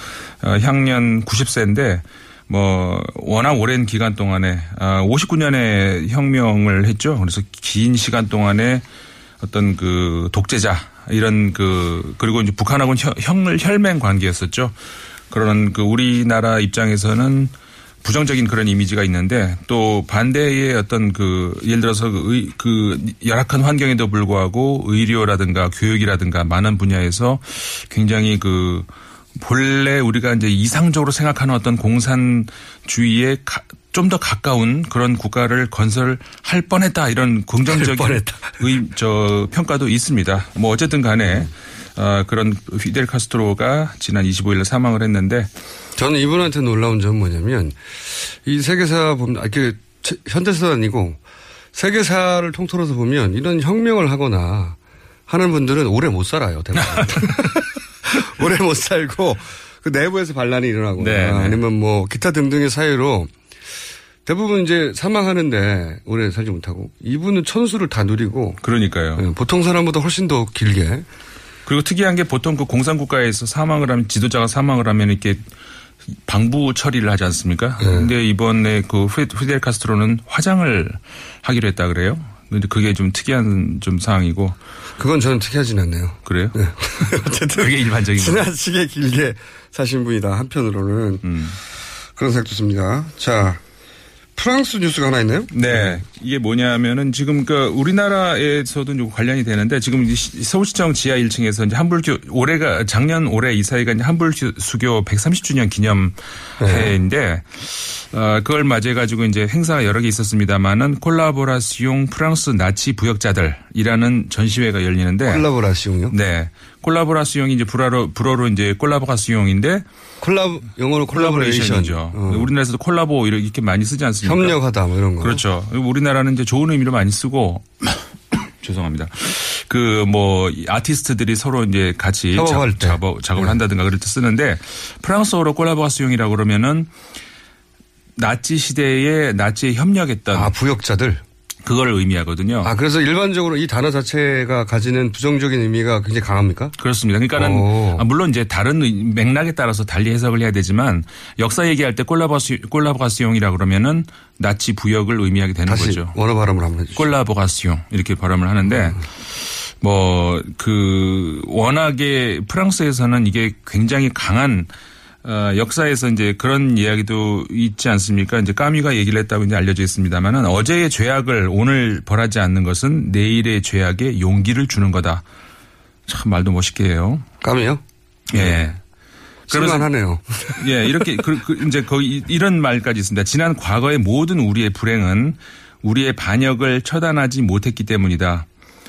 어, 향년 90세인데, 뭐, 워낙 오랜 기간 동안에, 아, 59년에 혁명을 했죠. 그래서 긴 시간 동안에 어떤 그 독재자, 이런 그, 그리고 이제 북한하고는 혈, 혈- 혈맹 관계였었죠. 그런 그 우리나라 입장에서는 부정적인 그런 이미지가 있는데 또 반대의 어떤 그 예를 들어서 그, 의, 그 열악한 환경에도 불구하고 의료라든가 교육이라든가 많은 분야에서 굉장히 그 본래 우리가 이제 이상적으로 생각하는 어떤 공산주의에 좀 더 가까운 그런 국가를 건설할 뻔했다 이런 긍정적인 의, 저 평가도 있습니다. 뭐 어쨌든 간에 어, 그런 피델 카스트로가 지난 25일 사망을 했는데 저는 이분한테 놀라운 점은 뭐냐면 이 세계사 보면 아, 이게 현대사도 아니고 세계사를 통틀어서 보면 이런 혁명을 하거나 하는 분들은 오래 못 살아요. 대부분. 오래 못 살고 그 내부에서 반란이 일어나거나 네, 네. 아니면 뭐 기타 등등의 사유로 대부분 이제 사망하는데 오래 살지 못하고 이분은 천수를 다 누리고 그러니까요. 네, 보통 사람보다 훨씬 더 길게 그리고 특이한 게 보통 그 공산국가에서 사망을 하면 지도자가 사망을 하면 이렇게 방부 처리를 하지 않습니까? 네. 근데 이번에 그 휘- 피델 카스트로는 화장을 하기로 했다 그래요. 근데 그게 좀 특이한 좀 상황이고. 그건 저는 특이하진 않네요. 그래요? 어쨌든 그게 일반적인. 지나치게 길게 사신 분이다. 한편으로는 음. 그런 생각도 듭니다. 자 프랑스 뉴스가 하나 있나요? 네. 이게 뭐냐면은 지금 그 우리나라에서도 좀 관련이 되는데 지금 서울시청 지하 1층에서 이제 한불교 올해가 작년 올해 이 사이가 이제 한불수교 130주년 기념해인데 어, 그걸 맞이해 가지고 이제 행사가 여러 개 있었습니다만은 콜라보라시용 프랑스 나치 부역자들이라는 전시회가 열리는데 collaboration요? 네. collaboration이 이제 불어로 불어로 이제 collaboration인데 colla 영어로 collaboration. collaboration이죠. 어. 우리나라에서도 콜라보 이렇게 많이 쓰지 않습니까? 협력하다 뭐 이런 거. 그렇죠. 우리나라는 이제 좋은 의미로 많이 쓰고 죄송합니다. 그 뭐 아티스트들이 서로 이제 같이 협업할 때. 작업, 작업을 네. 한다든가 그럴 때 쓰는데 프랑스어로 콜라보라시용이라고 그러면은 나치 시대에 나치에 협력했던 아 부역자들 그걸 의미하거든요. 아 그래서 일반적으로 이 단어 자체가 가지는 부정적인 의미가 굉장히 강합니까? 그렇습니다. 그러니까는 오. 아, 물론 이제 다른 의- 맥락에 따라서 달리 해석을 해야 되지만 역사 얘기할 때 콜라보시 콜라보가시용이라 그러면은 나치 부역을 의미하게 되는 거죠. 원어 발음을 한번 해주시죠. 콜라보가시용 이렇게 발음을 하는데 뭐그 워낙에 프랑스에서는 이게 굉장히 강한 어, 역사에서 이제 그런 이야기도 있지 않습니까? 이제 까미가 얘기를 했다고 이제 알려져 있습니다만은 어제의 죄악을 오늘 벌하지 않는 것은 내일의 죄악에 용기를 주는 거다. 참 말도 멋있게 해요. 까미요? 예. 쓸만하네요. 예, 이렇게 그, 그 이제 거의 이런 말까지 있습니다. 지난 과거의 모든 우리의 불행은 우리의 반역을 처단하지 못했기 때문이다.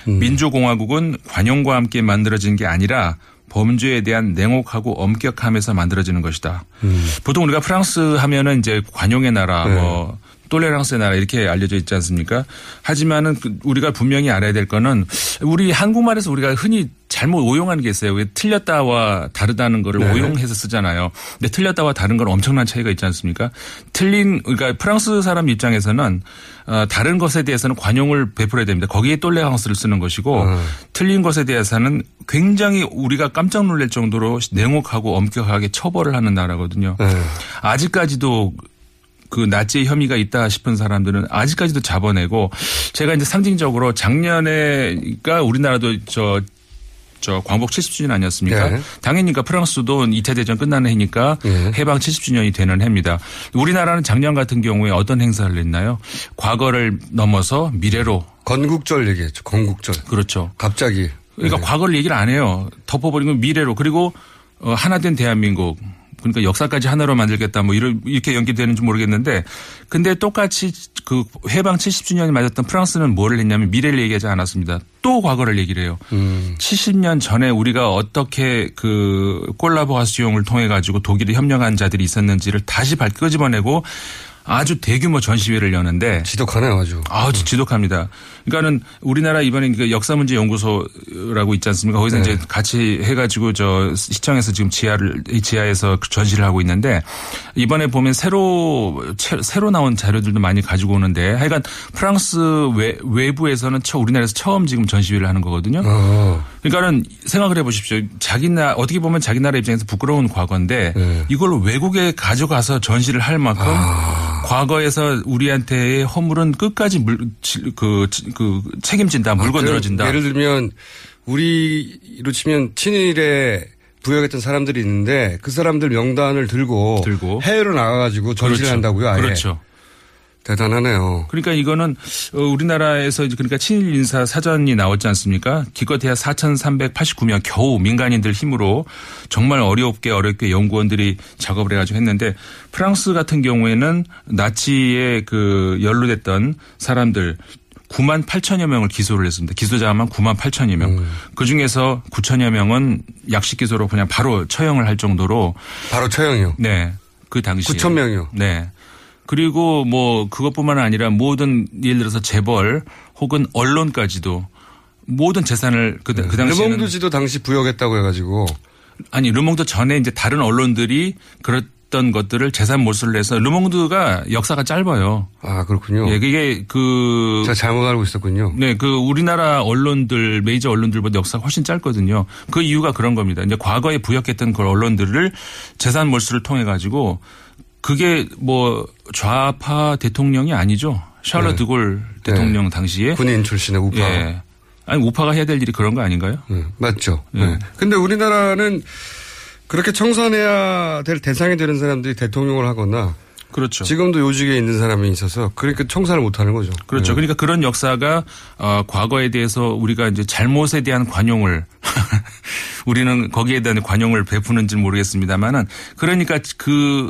음. 민주공화국은 관용과 함께 만들어진 게 아니라 범죄에 대한 냉혹하고 엄격함에서 만들어지는 것이다. 음. 보통 우리가 프랑스 하면은 이제 관용의 나라, 네. 뭐 똘레랑스의 나라 이렇게 알려져 있지 않습니까? 하지만은 그 우리가 분명히 알아야 될 거는 우리 한국말에서 우리가 흔히 잘못 오용하는 게 있어요. 왜 틀렸다와 다르다는 거를 네. 오용해서 쓰잖아요. 근데 틀렸다와 다른 건 엄청난 차이가 있지 않습니까? 틀린 그러니까 프랑스 사람 입장에서는 어, 다른 것에 대해서는 관용을 베풀어야 됩니다. 거기에 똘레랑스를 쓰는 것이고 어. 틀린 것에 대해서는 굉장히 우리가 깜짝 놀랄 정도로 냉혹하고 엄격하게 처벌을 하는 나라거든요. 네. 아직까지도 그 나치의 혐의가 있다 싶은 사람들은 아직까지도 잡아내고 제가 이제 상징적으로 작년에가 우리나라도 저저 광복 70주년 아니었습니까? 네. 당연히 그러니까 프랑스도 2차 대전 끝나는 해니까 해방 70주년이 되는 해입니다. 우리나라는 작년 같은 경우에 어떤 행사를 했나요? 과거를 넘어서 미래로 건국절 얘기했죠. 건국절. 그렇죠. 갑자기. 그러니까 네. 과거를 얘기를 안 해요. 덮어버리면 미래로 그리고 어, 하나 된 대한민국 그러니까 역사까지 하나로 만들겠다 뭐 이런 이렇게 연기되는지 모르겠는데 근데 똑같이 그 해방 70주년이 맞았던 프랑스는 뭐를 했냐면 미래를 얘기하지 않았습니다. 또 과거를 얘기를 해요. 음. 70년 전에 우리가 어떻게 그 콜라보아시옹을 통해 가지고 독일에 협력한 자들이 있었는지를 다시 밝 끄집어내고 아주 대규모 전시회를 여는데 지독하네요, 아주. 아주 지독합니다. 그러니까는 우리나라 이번에 그 역사문제 연구소라고 있지 않습니까? 거기서 네. 이제 같이 해가지고 저 시청에서 지금 지하를 이 지하에서 그 전시를 하고 있는데 이번에 보면 새로 채- 새로 나온 자료들도 많이 가지고 오는데 하여간 프랑스 외, 외부에서는 처 우리나라에서 처음 지금 전시회를 하는 거거든요. 어. 그러니까는 생각을 해보십시오. 자기 나 어떻게 보면 자기 나라 입장에서 부끄러운 과거인데 네. 이걸 외국에 가져가서 전시를 할 만큼 아. 과거에서 우리한테의 허물은 끝까지 물, 지- 그, 지- 그 책임진다, 물고 아, 늘어진다. 예를 들면 우리로 치면 친일에 부역했던 사람들이 있는데 그 사람들 명단을 들고, 해외로 나가가지고 전시를 그렇죠. 한다고요. 아예. 그렇죠. 대단하네요. 그러니까 이거는 어, 우리나라에서 그러니까 친일 인사 사전이 나왔지 않습니까? 기껏해야 4,389명 겨우 민간인들 힘으로 정말 어렵게 어렵게 연구원들이 작업을 해가지고 했는데 프랑스 같은 경우에는 나치에 그 연루됐던 사람들 9만 8천여 명을 기소를 했습니다. 기소자만 9만 8천여 명. 그 중에서 9천여 명은 약식 기소로 그냥 바로 처형을 할 정도로 바로 처형이요. 네. 그 당시에 9천 명이요. 네. 그리고 뭐 그것뿐만 아니라 모든 예를 들어서 재벌 혹은 언론까지도 모든 재산을 그, 그 당시에는 르몽드지도 당시 부역했다고 해가지고 아니 르몽드 전에 이제 다른 언론들이 그랬던 것들을 재산 몰수를 해서 르몽드가 역사가 짧아요. 아 그렇군요. 예, 그게 그 제가 잘못 알고 있었군요. 네, 그 우리나라 언론들 메이저 언론들보다 역사가 훨씬 짧거든요. 그 이유가 그런 겁니다. 이제 과거에 부역했던 그 언론들을 재산 몰수를 통해 가지고 그게 뭐 좌파 대통령이 아니죠. 샬러 네. 드골 대통령 당시에 군인 출신의 우파. 예. 아니 우파가 해야 될 일이 그런 거 아닌가요? 맞죠. 예. 네. 근데 우리나라는 그렇게 청산해야 될 대상이 되는 사람들이 대통령을 하거나 그렇죠. 지금도 요직에 있는 사람이 있어서 그러니까 청산을 못 하는 거죠. 그렇죠. 네. 그러니까 그런 역사가 어, 과거에 대해서 우리가 이제 잘못에 대한 관용을 우리는 거기에 대한 관용을 베푸는지 는 모르겠습니다만은 그러니까 그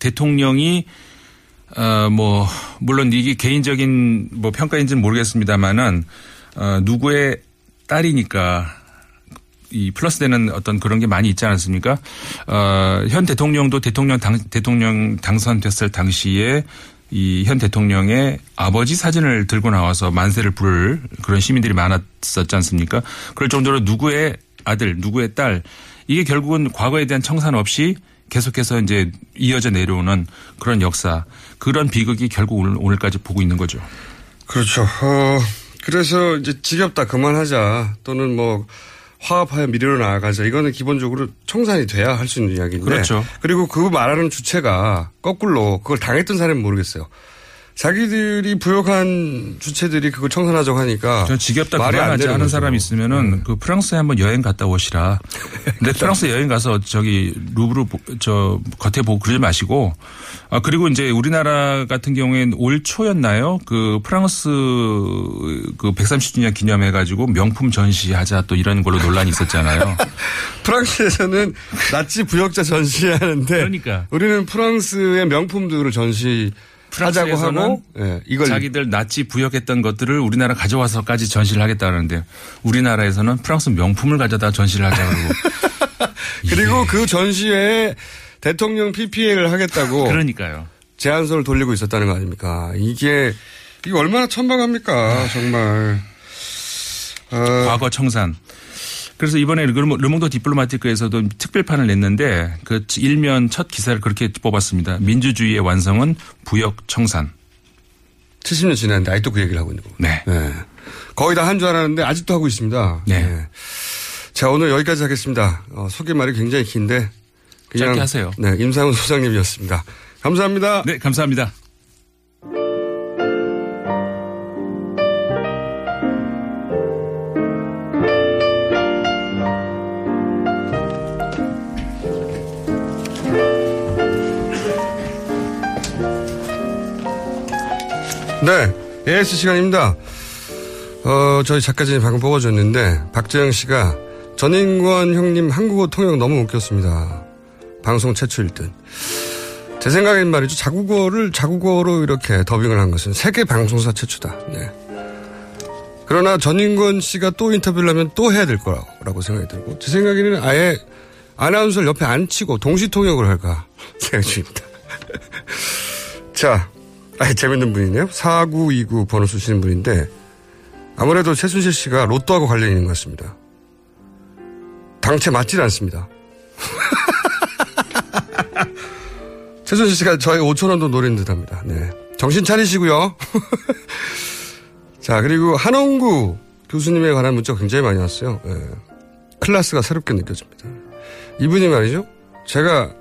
대통령이 어뭐 물론 이게 개인적인 뭐 평가인지는 모르겠습니다만은 어 누구의 딸이니까 이 플러스되는 어떤 그런 게 많이 있지 않았습니까? 어, 현 대통령도 대통령 당, 대통령 당선됐을 당시에 이 현 대통령의 아버지 사진을 들고 나와서 만세를 부를 그런 시민들이 많았었지 않습니까? 그럴 정도로 누구의 아들, 누구의 딸, 이게 결국은 과거에 대한 청산 없이 계속해서 이제 이어져 내려오는 그런 역사, 그런 비극이 결국 오늘, 오늘까지 보고 있는 거죠. 그렇죠. 어, 그래서 이제 지겹다 그만하자 또는 뭐 화합하여 미래로 나아가자 이거는 기본적으로 청산이 돼야 할 수 있는 이야기인데 그렇죠. 그리고 그 말하는 주체가 거꾸로 그걸 당했던 사람은 모르겠어요. 자기들이 부역한 주체들이 그걸 청산하자고 하니까 저 지겹다 말이 안 그만하자 되는 하는 거죠. 사람이 있으면은 그 프랑스에 한번 여행 갔다 오시라. 근데 프랑스 여행 가서 저기 루브르 보- 저 겉에 보고 그러지 마시고 아 그리고 이제 우리나라 같은 경우엔 올 초였나요? 그 프랑스 그 130주년 기념해 가지고 명품 전시하자 또 이런 걸로 논란이 있었잖아요. 프랑스에서는 나치 부역자 전시하는데 그러니까. 우리는 프랑스의 명품들을 전시 하자고 프랑스에서는 하고 예, 이걸 자기들 나치 부역했던 것들을 우리나라 가져와서까지 전시를 하겠다는데 우리나라에서는 프랑스 명품을 가져다 전시를 하자고 그리고 그 전시회에 대통령 PPL을 하겠다고 그러니까요. 제안서를 돌리고 있었다는 거 아닙니까? 이게 이게 얼마나 천박합니까? 정말. 어, 과거 청산. 그래서 이번에 르몽- 르몽도 디플로마티크에서도 특별판을 냈는데 그 일면 첫 기사를 그렇게 뽑았습니다. 민주주의의 완성은 부역 청산. 70년 지났는데 아직도 그 얘기를 하고 있는 거고. 네. 거의 다 한 줄 알았는데 아직도 하고 있습니다. 네. 자, 오늘 여기까지 하겠습니다. 어, 소개말이 굉장히 긴데. 그냥. 짧게 하세요. 네, 임상훈 소장님이었습니다. 감사합니다. 네, 감사합니다. 네, AS 시간입니다. 어, 저희 작가진이 방금 뽑아줬는데, 박재영 씨가 전인권 형님 한국어 통역 너무 웃겼습니다. 방송 최초 1등. 제 생각엔 말이죠. 자국어를 자국어로 이렇게 더빙을 한 것은 세계 방송사 최초다. 네. 그러나 전인권 씨가 또 인터뷰를 하면 또 해야 될 거라고 생각이 들고, 제 생각에는 아예 아나운서를 옆에 안 치고 동시 통역을 할까 생각 중입니다. 자, 아 재밌는 분이네요. 4929 번호 쓰시는 분인데, 아무래도 최순실 씨가 로또하고 관련이 있는 것 같습니다. 당체 맞질 않습니다. 최순실 씨가 저희 5천원도 노린 듯 합니다. 네. 정신 차리시고요. 자, 그리고 한홍구 교수님에 관한 문자가 굉장히 많이 왔어요. 예. 클래스가 새롭게 느껴집니다. 이분이 말이죠. 제가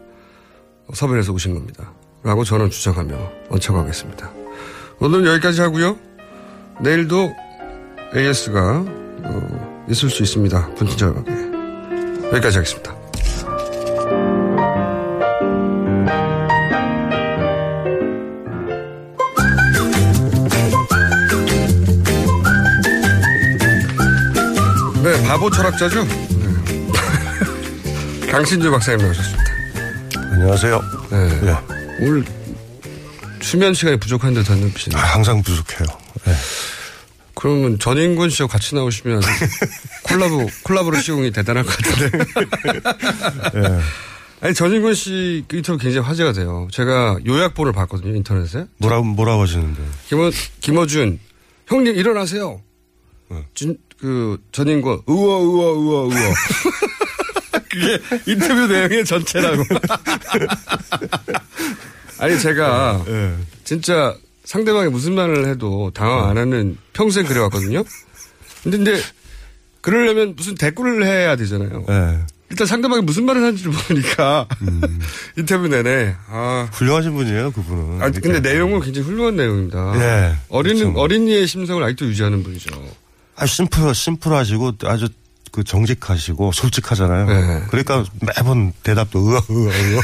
해서 오신 겁니다. 라고 저는 주장하며 언척하겠습니다. 오늘 여기까지 하고요. 내일도 AS가 어, 있을 수 있습니다. 분진절하게 여기까지 하겠습니다. 네, 바보 철학자죠. 네. 강신주 박사님 나오셨습니다. 안녕하세요. 네. 오늘 수면 시간이 부족한 듯한 눈빛이. 아, 항상 부족해요. 네. 그러면 전인권 씨와 같이 나오시면 콜라보 콜라보를 시공이 대단할 것 같은데. 네. 아니 전인권 씨그 인터뷰 굉장히 화제가 돼요. 제가 요약본을 봤거든요 인터넷에. 뭐라고 뭐라고 하시는데? 김어 김어준 형님 일어나세요. 진, 그 전인권 우와 우와 우와 우와. 그게 인터뷰 내용의 전체라고. 아니 제가 네. 진짜 상대방이 무슨 말을 해도 당황 안 하는 평생 그래왔거든요. 근데 이제 그러려면 무슨 대꾸를 해야 되잖아요. 네. 일단 상대방이 무슨 말을 하는지를 모르니까 인터뷰 내내 아 훌륭하신 분이에요, 그분은. 아, 근데 내용은 굉장히 훌륭한 내용입니다. 예. 어린 그렇죠. 어린이의 심성을 아직도 유지하는 분이죠. 아, 심플, 심플하시고 아주 그 정직하시고 솔직하잖아요. 네. 그러니까 매번 대답도 으아, 으아, 으아.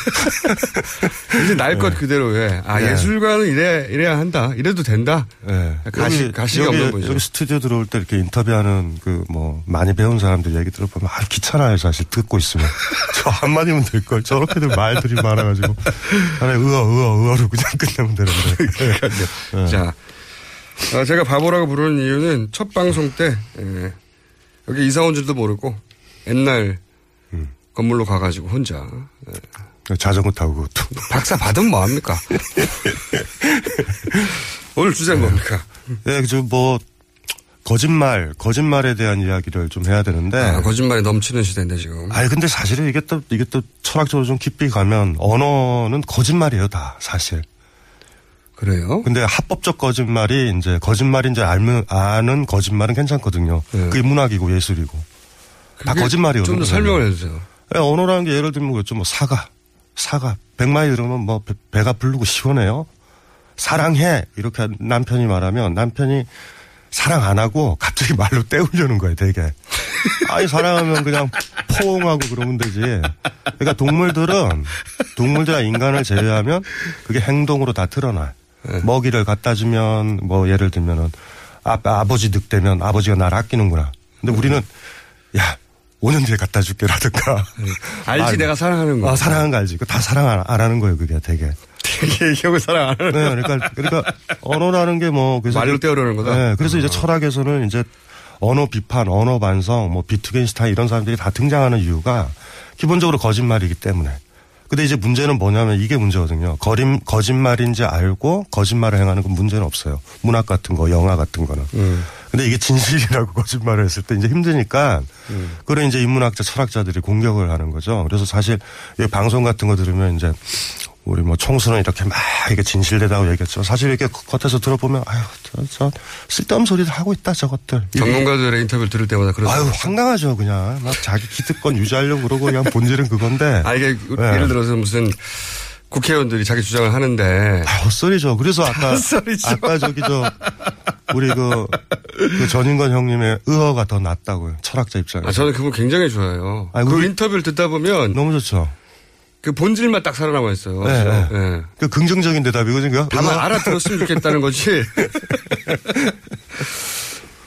이제 날것 그대로 해. 아 네. 예술가는 이래 이래야 한다. 이래도 된다. 네. 가식 여기, 가식이 여기, 없는 분이죠. 여기 스튜디오 들어올 때 이렇게 인터뷰하는 그 뭐 많이 배운 사람들 얘기 들어보면 아주 귀찮아요 사실 듣고 있으면 저 한마디면 될걸 저렇게들 말들이 많아가지고 차라리 으아 으아 으아로 그냥 끝내면 되는데 그러니까요. 자, 아, 제가 바보라고 부르는 이유는 첫 방송 때 예, 여기 이사 온 줄도 모르고 옛날 건물로 가가지고 혼자 예. 자전거 타고 그것도 박사 받으면 뭐 합니까? 오늘 주제는 뭡니까? 예, 그뭐 거짓말, 거짓말에 대한 이야기를 좀 해야 되는데. 아, 거짓말이 넘치는 시대인데 지금. 아니 근데 사실은 이게 또 이게 또 철학적으로 좀 깊이 가면 언어는 거짓말이에요 다 사실. 그래요? 근데 합법적 거짓말이 이제 거짓말인지 알면 아는 거짓말은 괜찮거든요. 네. 그게 문학이고 예술이고. 다 거짓말이거든요. 좀 더 설명을 해주세요. 예, 언어라는 게 예를 들면 그렇죠. 뭐 사과, 사과. 백마이 들으면 뭐 배, 가 부르고 시원해요. 사랑해 이렇게 남편이 말하면 남편이 사랑 안 하고 갑자기 말로 때우려는 거예요, 되게. 아니 사랑하면 그냥 포옹하고 그러면 되지. 그러니까 동물들은 동물들과 인간을 제외하면 그게 행동으로 다 드러나. 요 먹이를 갖다 주면 뭐 예를 들면은 아, 아버지 늑대면 아버지가 나를 아끼는구나. 근데 우리는 야 5년 뒤에 갖다 줄게라든가. 알지, 내가 사랑하는 거. 아, 사랑하는 거 알지. 다 사랑 안, 안 하는 거예요, 그게 되게. 되게 형을 사랑 안 하는 네, 그러니까, 그러니까 언어라는 게 뭐. 그래서 말로 때우려는 거다? 네, 그래서 이제 철학에서는 이제 언어 비판, 언어 반성, 뭐 비트겐슈타인 이런 사람들이 다 등장하는 이유가 기본적으로 거짓말이기 때문에. 근데 이제 문제는 뭐냐면 이게 문제거든요. 거림, 거짓말인지 알고 거짓말을 행하는 건 문제는 없어요. 문학 같은 거, 영화 같은 거는. 근데 이게 진실이라고 거짓말을 했을 때 이제 힘드니까 그런 이제 인문학자, 철학자들이 공격을 하는 거죠. 그래서 사실 이 방송 같은 거 들으면 이제 우리 뭐 총수는 이렇게 막 이게 진실되다고 얘기했죠. 사실 이렇게 겉에서 들어보면 아유, 저, 저 쓸데없는 소리를 하고 있다 저것들. 전문가들의 인터뷰를 들을 때마다 그런 아유 황당하죠 그냥 막 자기 기득권 유지하려고 그러고 그냥 본질은 그건데. 아, 이게 네. 예를 들어서 무슨 국회의원들이 자기 주장을 하는데. 아, 헛소리죠. 그래서 아까 헛소리죠. 아까 저기 저 우리 그, 그 전인권 형님의 의어가 더 낫다고요. 철학자 입장에서. 아, 저는 그분 굉장히 좋아해요. 아니, 그 인터뷰를 듣다 보면. 너무 좋죠. 그 본질만 딱 살아남아 있어요. 네, 진짜. 네. 네. 그 긍정적인 대답이거든요. 다만. 알아들었으면 좋겠다는 거지.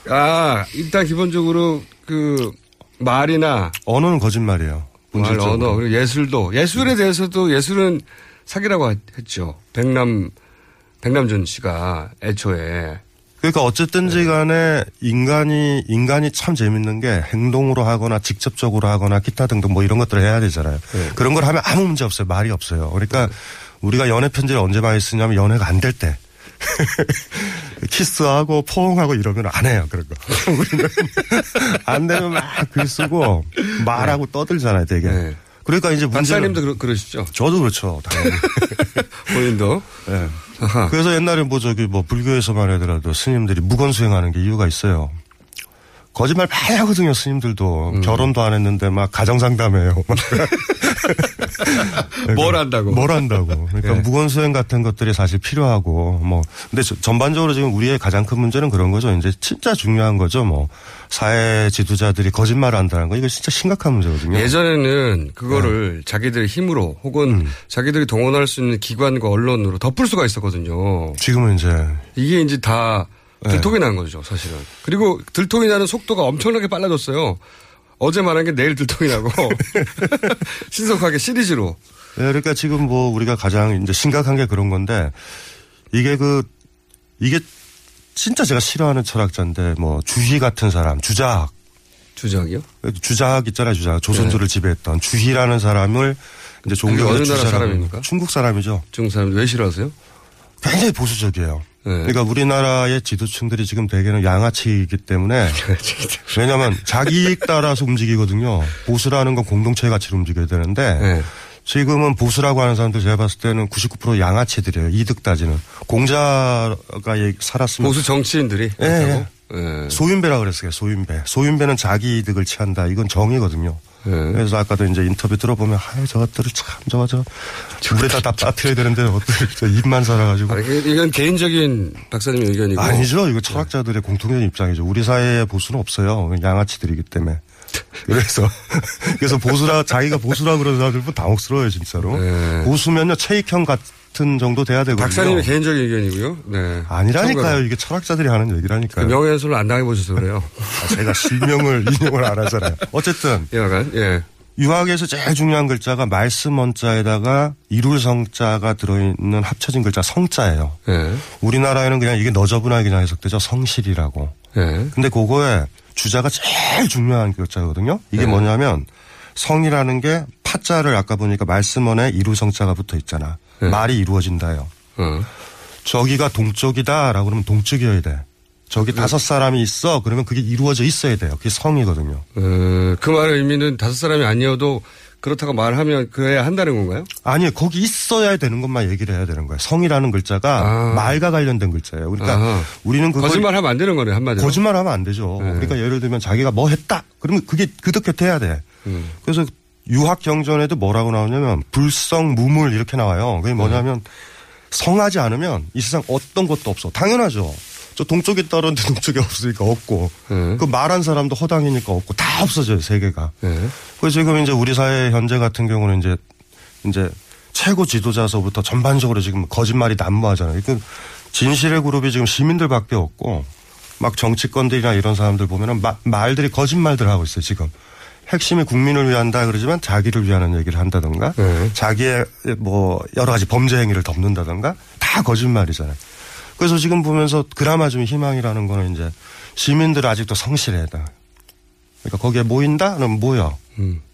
아, 일단 기본적으로 그 말이나 언어는 거짓말이에요. 말. 언어, 그리고 예술도 예술에 대해서도 예술은 사기라고 했죠. 백남 백남준 씨가 애초에 그러니까 어쨌든지 간에 인간이 인간이 참 재밌는 게 행동으로 하거나 직접적으로 하거나 기타 등등 뭐 이런 것들을 해야 되잖아요. 그런 걸 하면 아무 문제 없어요. 말이 없어요. 그러니까 우리가 연애 편지를 언제 많이 쓰냐면 연애가 안 될 때. 키스하고 포옹하고 이러면 안 해요. 그런 거. 우리는 안 되면 막 글 쓰고 말하고 떠들잖아요. 되게. 그러니까 이제 문제는 박사님도 그러, 그러시죠. 저도 그렇죠. 당연히. 본인도. 네. 그래서 옛날에 뭐 저기 뭐 불교에서만 하더라도 스님들이 무건 수행하는 게 이유가 있어요. 거짓말 많이 하거든요, 스님들도. 음. 결혼도 안 했는데 막 가정상담해요. 뭘 한다고? 뭘 한다고. 그러니까 예. 무건수행 같은 것들이 사실 필요하고 뭐. 근데 저- 전반적으로 지금 우리의 가장 큰 문제는 그런 거죠. 이제 진짜 중요한 거죠. 뭐. 사회 지도자들이 거짓말을 한다는 거. 이거 진짜 심각한 문제거든요. 예전에는 그거를 자기들의 힘으로 혹은 자기들이 동원할 수 있는 기관과 언론으로 덮을 수가 있었거든요. 지금은 이제. 이게 이제 다 들통이 난 거죠, 사실은. 그리고 들통이 나는 속도가 엄청나게 빨라졌어요. 어제 말한 게 내일 들통이 나고 신속하게 시리즈로. 네, 그러니까 지금 뭐 우리가 가장 이제 심각한 게 그런 건데 이게 그 이게 진짜 제가 싫어하는 철학자인데 뭐 주희 같은 사람 주자학 주자학이요? 주자학 있잖아요 주자학 조선조를 지배했던 주희라는 사람을 이제 종교의 어느 나라 사람입니까? 중국 사람이죠. 중국 사람 왜 싫어하세요? 굉장히 보수적이에요. 네. 그러니까 우리나라의 지도층들이 지금 대개는 양아치이기 때문에 왜냐하면 자기 이익 따라서 움직이거든요. 보수라는 건 공동체 가치로 움직여야 되는데 네. 지금은 보수라고 하는 사람들 제가 봤을 때는 99% 양아치들이에요. 이득 따지는 공자가 살았으면 보수 정치인들이 예, 예. 예. 소윤배라고 그랬어요. 소윤배. 소윤배는 자기 이득을 취한다. 이건 정의거든요. 예. 그래서 아까도 이제 인터뷰 들어보면 아유 저것들을 참 저거 저 물에다 다 빠뜨려야 되는데 어떻게 저 입만 살아가지고 아니, 이게- 이건 개인적인 박사님 의견이고. 아니죠. 이거 철학자들의 공통된 입장이죠. 우리 사회에 보수는 없어요. 양아치들이기 때문에. 그래서 그래서 보수라 자기가 보수라 그러는 사람들 은 당혹스러워요 진짜로. 보수면요 체익형 같 은 정도 돼야 되거든요. 박사님의 개인적인 의견이고요. 네. 아니라니까요. 참고로. 이게 철학자들이 하는 그 얘기라니까요. 명예훼손을 안 당해보셔서 그래요. 아, 제가 실명을 인용을 안 하잖아요. 어쨌든 여하간 예. 유학에서 제일 중요한 글자가 말씀 원자에다가 이룰 성자가 들어있는 합쳐진 글자 성자예요. 예. 우리나라에는 그냥 이게 너저분하게 그냥 해석되죠. 성실이라고. 예. 근데 그거에 주자가 제일 중요한 글자거든요. 이게 네. 뭐냐면 성이라는 게 파자를 아까 보니까 말씀원에 이루성자가 붙어 있잖아. 네. 말이 이루어진다요. 어. 저기가 동쪽이다라고 그러면 동쪽이어야 돼. 저기 네. 다섯 사람이 있어. 그러면 그게 이루어져 있어야 돼요. 그게 성이거든요. 어, 그 말의 의미는 다섯 사람이 아니어도 그렇다고 말하면 그래야 한다는 건가요? 아니요, 거기 있어야 되는 것만 얘기를 해야 되는 거예요. 성이라는 글자가 아. 말과 관련된 글자예요. 그러니까 아하. 우리는 그걸 거짓말하면 안 되는 거네 한마디로. 거짓말하면 안 되죠. 네. 그러니까 예를 들면 자기가 뭐 했다. 그러면 그게 그득해야 돼. 음. 그래서 유학 경전에도 뭐라고 나오냐면 불성 무물 이렇게 나와요. 그게 뭐냐면 성하지 않으면 이 세상 어떤 것도 없어. 당연하죠. 저 동쪽에 그러는데 동쪽에 없으니까 없고 그 말한 사람도 허당이니까 없고 다 없어져요 세계가. 그래서 지금 이제 우리 사회 현재 같은 경우는 이제 이제 최고 지도자서부터 전반적으로 지금 거짓말이 난무하잖아요. 그 진실의 그룹이 지금 시민들밖에 없고 막 정치권들이나 이런 사람들 보면은 마- 말들이 거짓말들 하고 있어요 지금. 핵심이 국민을 위한다 그러지만 자기를 위하는 얘기를 한다던가 자기의 뭐 여러 가지 범죄 행위를 덮는다던가 다 거짓말이잖아요. 그래서 지금 보면서 그나마 좀 희망이라는 거는 이제 시민들 아직도 성실해. 다 그러니까 거기에 모인다? 그럼 모여.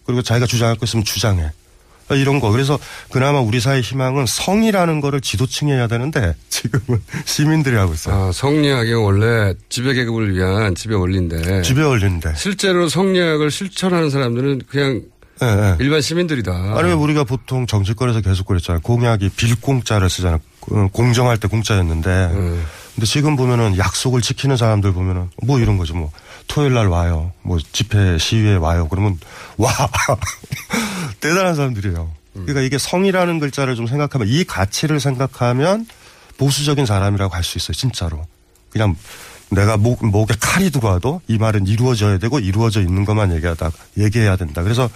그리고 자기가 주장할 거 있으면 주장해. 이런 거. 그래서 그나마 우리 사회 희망은 성이라는 거를 지도층이 해야 되는데 지금은 시민들이 하고 있어요. 아, 성리학이 원래 지배계급을 위한 지배 원리인데. 지배 원리인데. 실제로 성리학을 실천하는 사람들은 그냥 일반 시민들이다. 아니 면 우리가 보통 정치권에서 계속 그랬잖아요. 공약이 빌공짜를 쓰잖아요. 그 공정할 때 공짜였는데. 근데 지금 보면은 약속을 지키는 사람들 보면은 뭐 이런 거죠. 뭐 토요일 날 와요. 뭐 집회 시위에 와요. 그러면 와. 대단한 사람들이에요. 그러니까 이게 성이라는 글자를 좀 생각하면 이 가치를 생각하면 보수적인 사람이라고 할 수 있어요. 진짜로. 그냥 내가 목, 목에 칼이 들어와도 이 말은 이루어져야 되고 이루어져 있는 것만 얘기하다, 얘기해야 된다. 그래서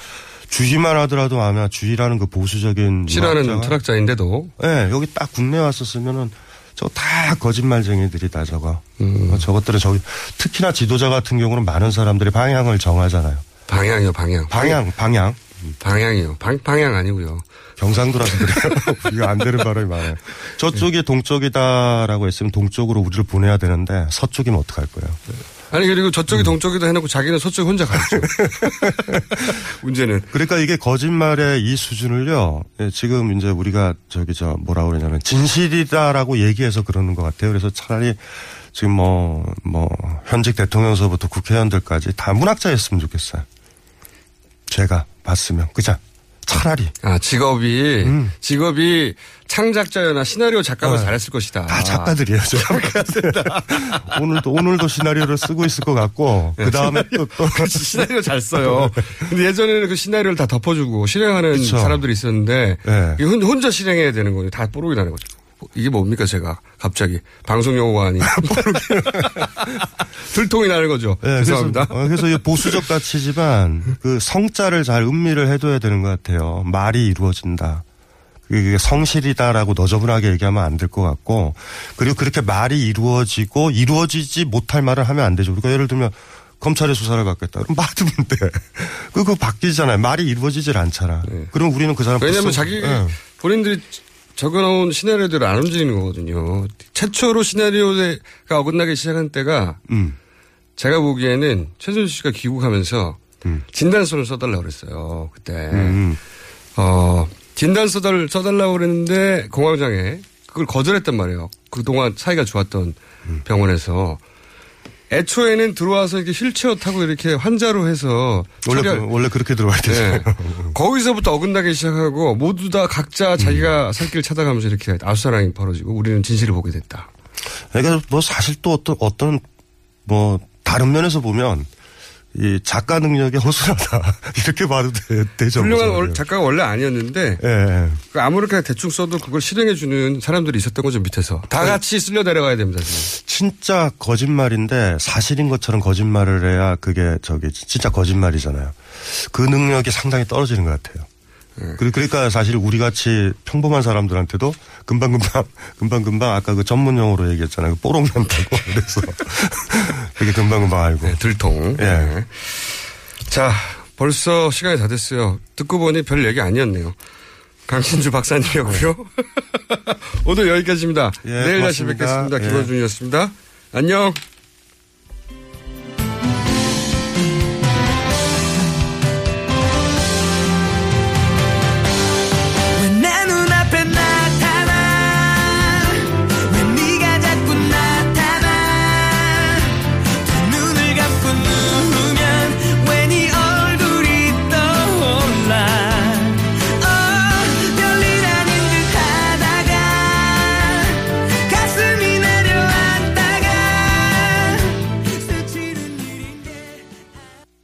주의만 하더라도 아마 주의라는 그 보수적인. 싫어하는 철학자인데도. 예, 여기 딱 국내 왔었으면은 저거 다 거짓말쟁이들이다 저거. 어, 저것들은 저기 특히나 지도자 같은 경우는 많은 사람들이 방향을 정하잖아요. 방향이요, 방향. 방향, 방향. 방향이요. 방, 방향 아니고요. 경상도라서 그래요. 이거 안 되는 발음이 많아요. 저쪽이 동쪽이다라고 했으면 동쪽으로 우리를 보내야 되는데 서쪽이면 어떡할 거예요. 아니 그리고 저쪽이 동쪽이다 해놓고 자기는 서쪽에 혼자 가죠. 문제는. 그러니까 이게 거짓말의 이 수준을요. 예, 지금 이제 우리가 저기 저 뭐라 그러냐면 진실이다라고 얘기해서 그러는 것 같아요. 그래서 차라리 지금 뭐, 뭐, 현직 대통령서부터 국회의원들까지 다 문학자였으면 좋겠어요. 제가 봤으면. 그죠? 차라리. 아, 직업이, 직업이 창작자나 시나리오 작가가 네. 잘했을 것이다. 다 작가들이에요. 저. 오늘도, 오늘도 시나리오를 쓰고 있을 것 같고, 그 다음에 또, 또. 시나리오 잘 써요. 근데 예전에는 그 시나리오를 다 덮어주고 실행하는 그쵸. 사람들이 있었는데, 네. 혼자 실행해야 되는 거예요. 다 뽀록이 나는 거죠. 이게 뭡니까, 제가. 갑자기. 방송 용어가 아닌. 들통이 나는 거죠. 네, 죄송합니다. 그래서, 어, 그래서 이게 보수적 가치지만 그 성자를 잘 음미를 해둬야 되는 것 같아요. 말이 이루어진다. 그게 성실이다라고 너저분하게 얘기하면 안 될 것 같고 그리고 그렇게 말이 이루어지고 이루어지지 못할 말을 하면 안 되죠. 그러니까 예를 들면 검찰의 수사를 받겠다. 그럼 받으면 돼. 그거 바뀌잖아요. 말이 이루어지질 않잖아. 그럼 우리는 그 사람 네. 왜냐면 불쌍- 자기, 예. 본인들이 적어놓은 시나리오대로 안 움직이는 거거든요. 최초로 시나리오가 어긋나기 시작한 때가 음. 제가 보기에는 최순실 씨가 귀국하면서 진단서를 써달라고 그랬어요. 그때. 음. 어, 진단서를 써달라고 그랬는데 공황장애 그걸 거절했단 말이에요. 그동안 사이가 좋았던 음. 병원에서. 애초에는 들어와서 이렇게 휠체어 타고 이렇게 환자로 해서 원래, 그- 원래 그렇게 들어와야 되죠. 네. 거기서부터 어긋나기 시작하고 모두 다 각자 자기가 살길 찾아가면서 이렇게 아수사랑이 벌어지고 우리는 진실을 보게 됐다. 그러니까 뭐 사실 또 어떤 어떤 뭐 다른 면에서 보면 이 작가 능력이 허술하다 이렇게 봐도 되, 되죠. 훌륭한 월- 작가가 원래 아니었는데 예, 예. 그 아무렇게나 대충 써도 그걸 실행해 주는 사람들이 있었던 거죠 밑에서 다 같이 쓸려 내려가야 됩니다. 지금. 진짜 거짓말인데 사실인 것처럼 거짓말을 해야 그게 저기 진짜 거짓말이잖아요. 그 능력이 상당히 떨어지는 것 같아요. 그리- 그러니까 사실 우리 같이 평범한 사람들한테도 금방 금방 금방 금방 아까 그 전문 용어로 얘기했잖아요. 그 뽀록 난다고 그래서 되게 금방 금방 알고. 네, 들통. 예. 자 벌써 시간이 다 됐어요. 듣고 보니 별 얘기 아니었네요. 강신주 박사님이었고요. 오늘 여기까지입니다. 예, 내일 다시 고맙습니다. 뵙겠습니다. 예. 김원준이었습니다. 안녕.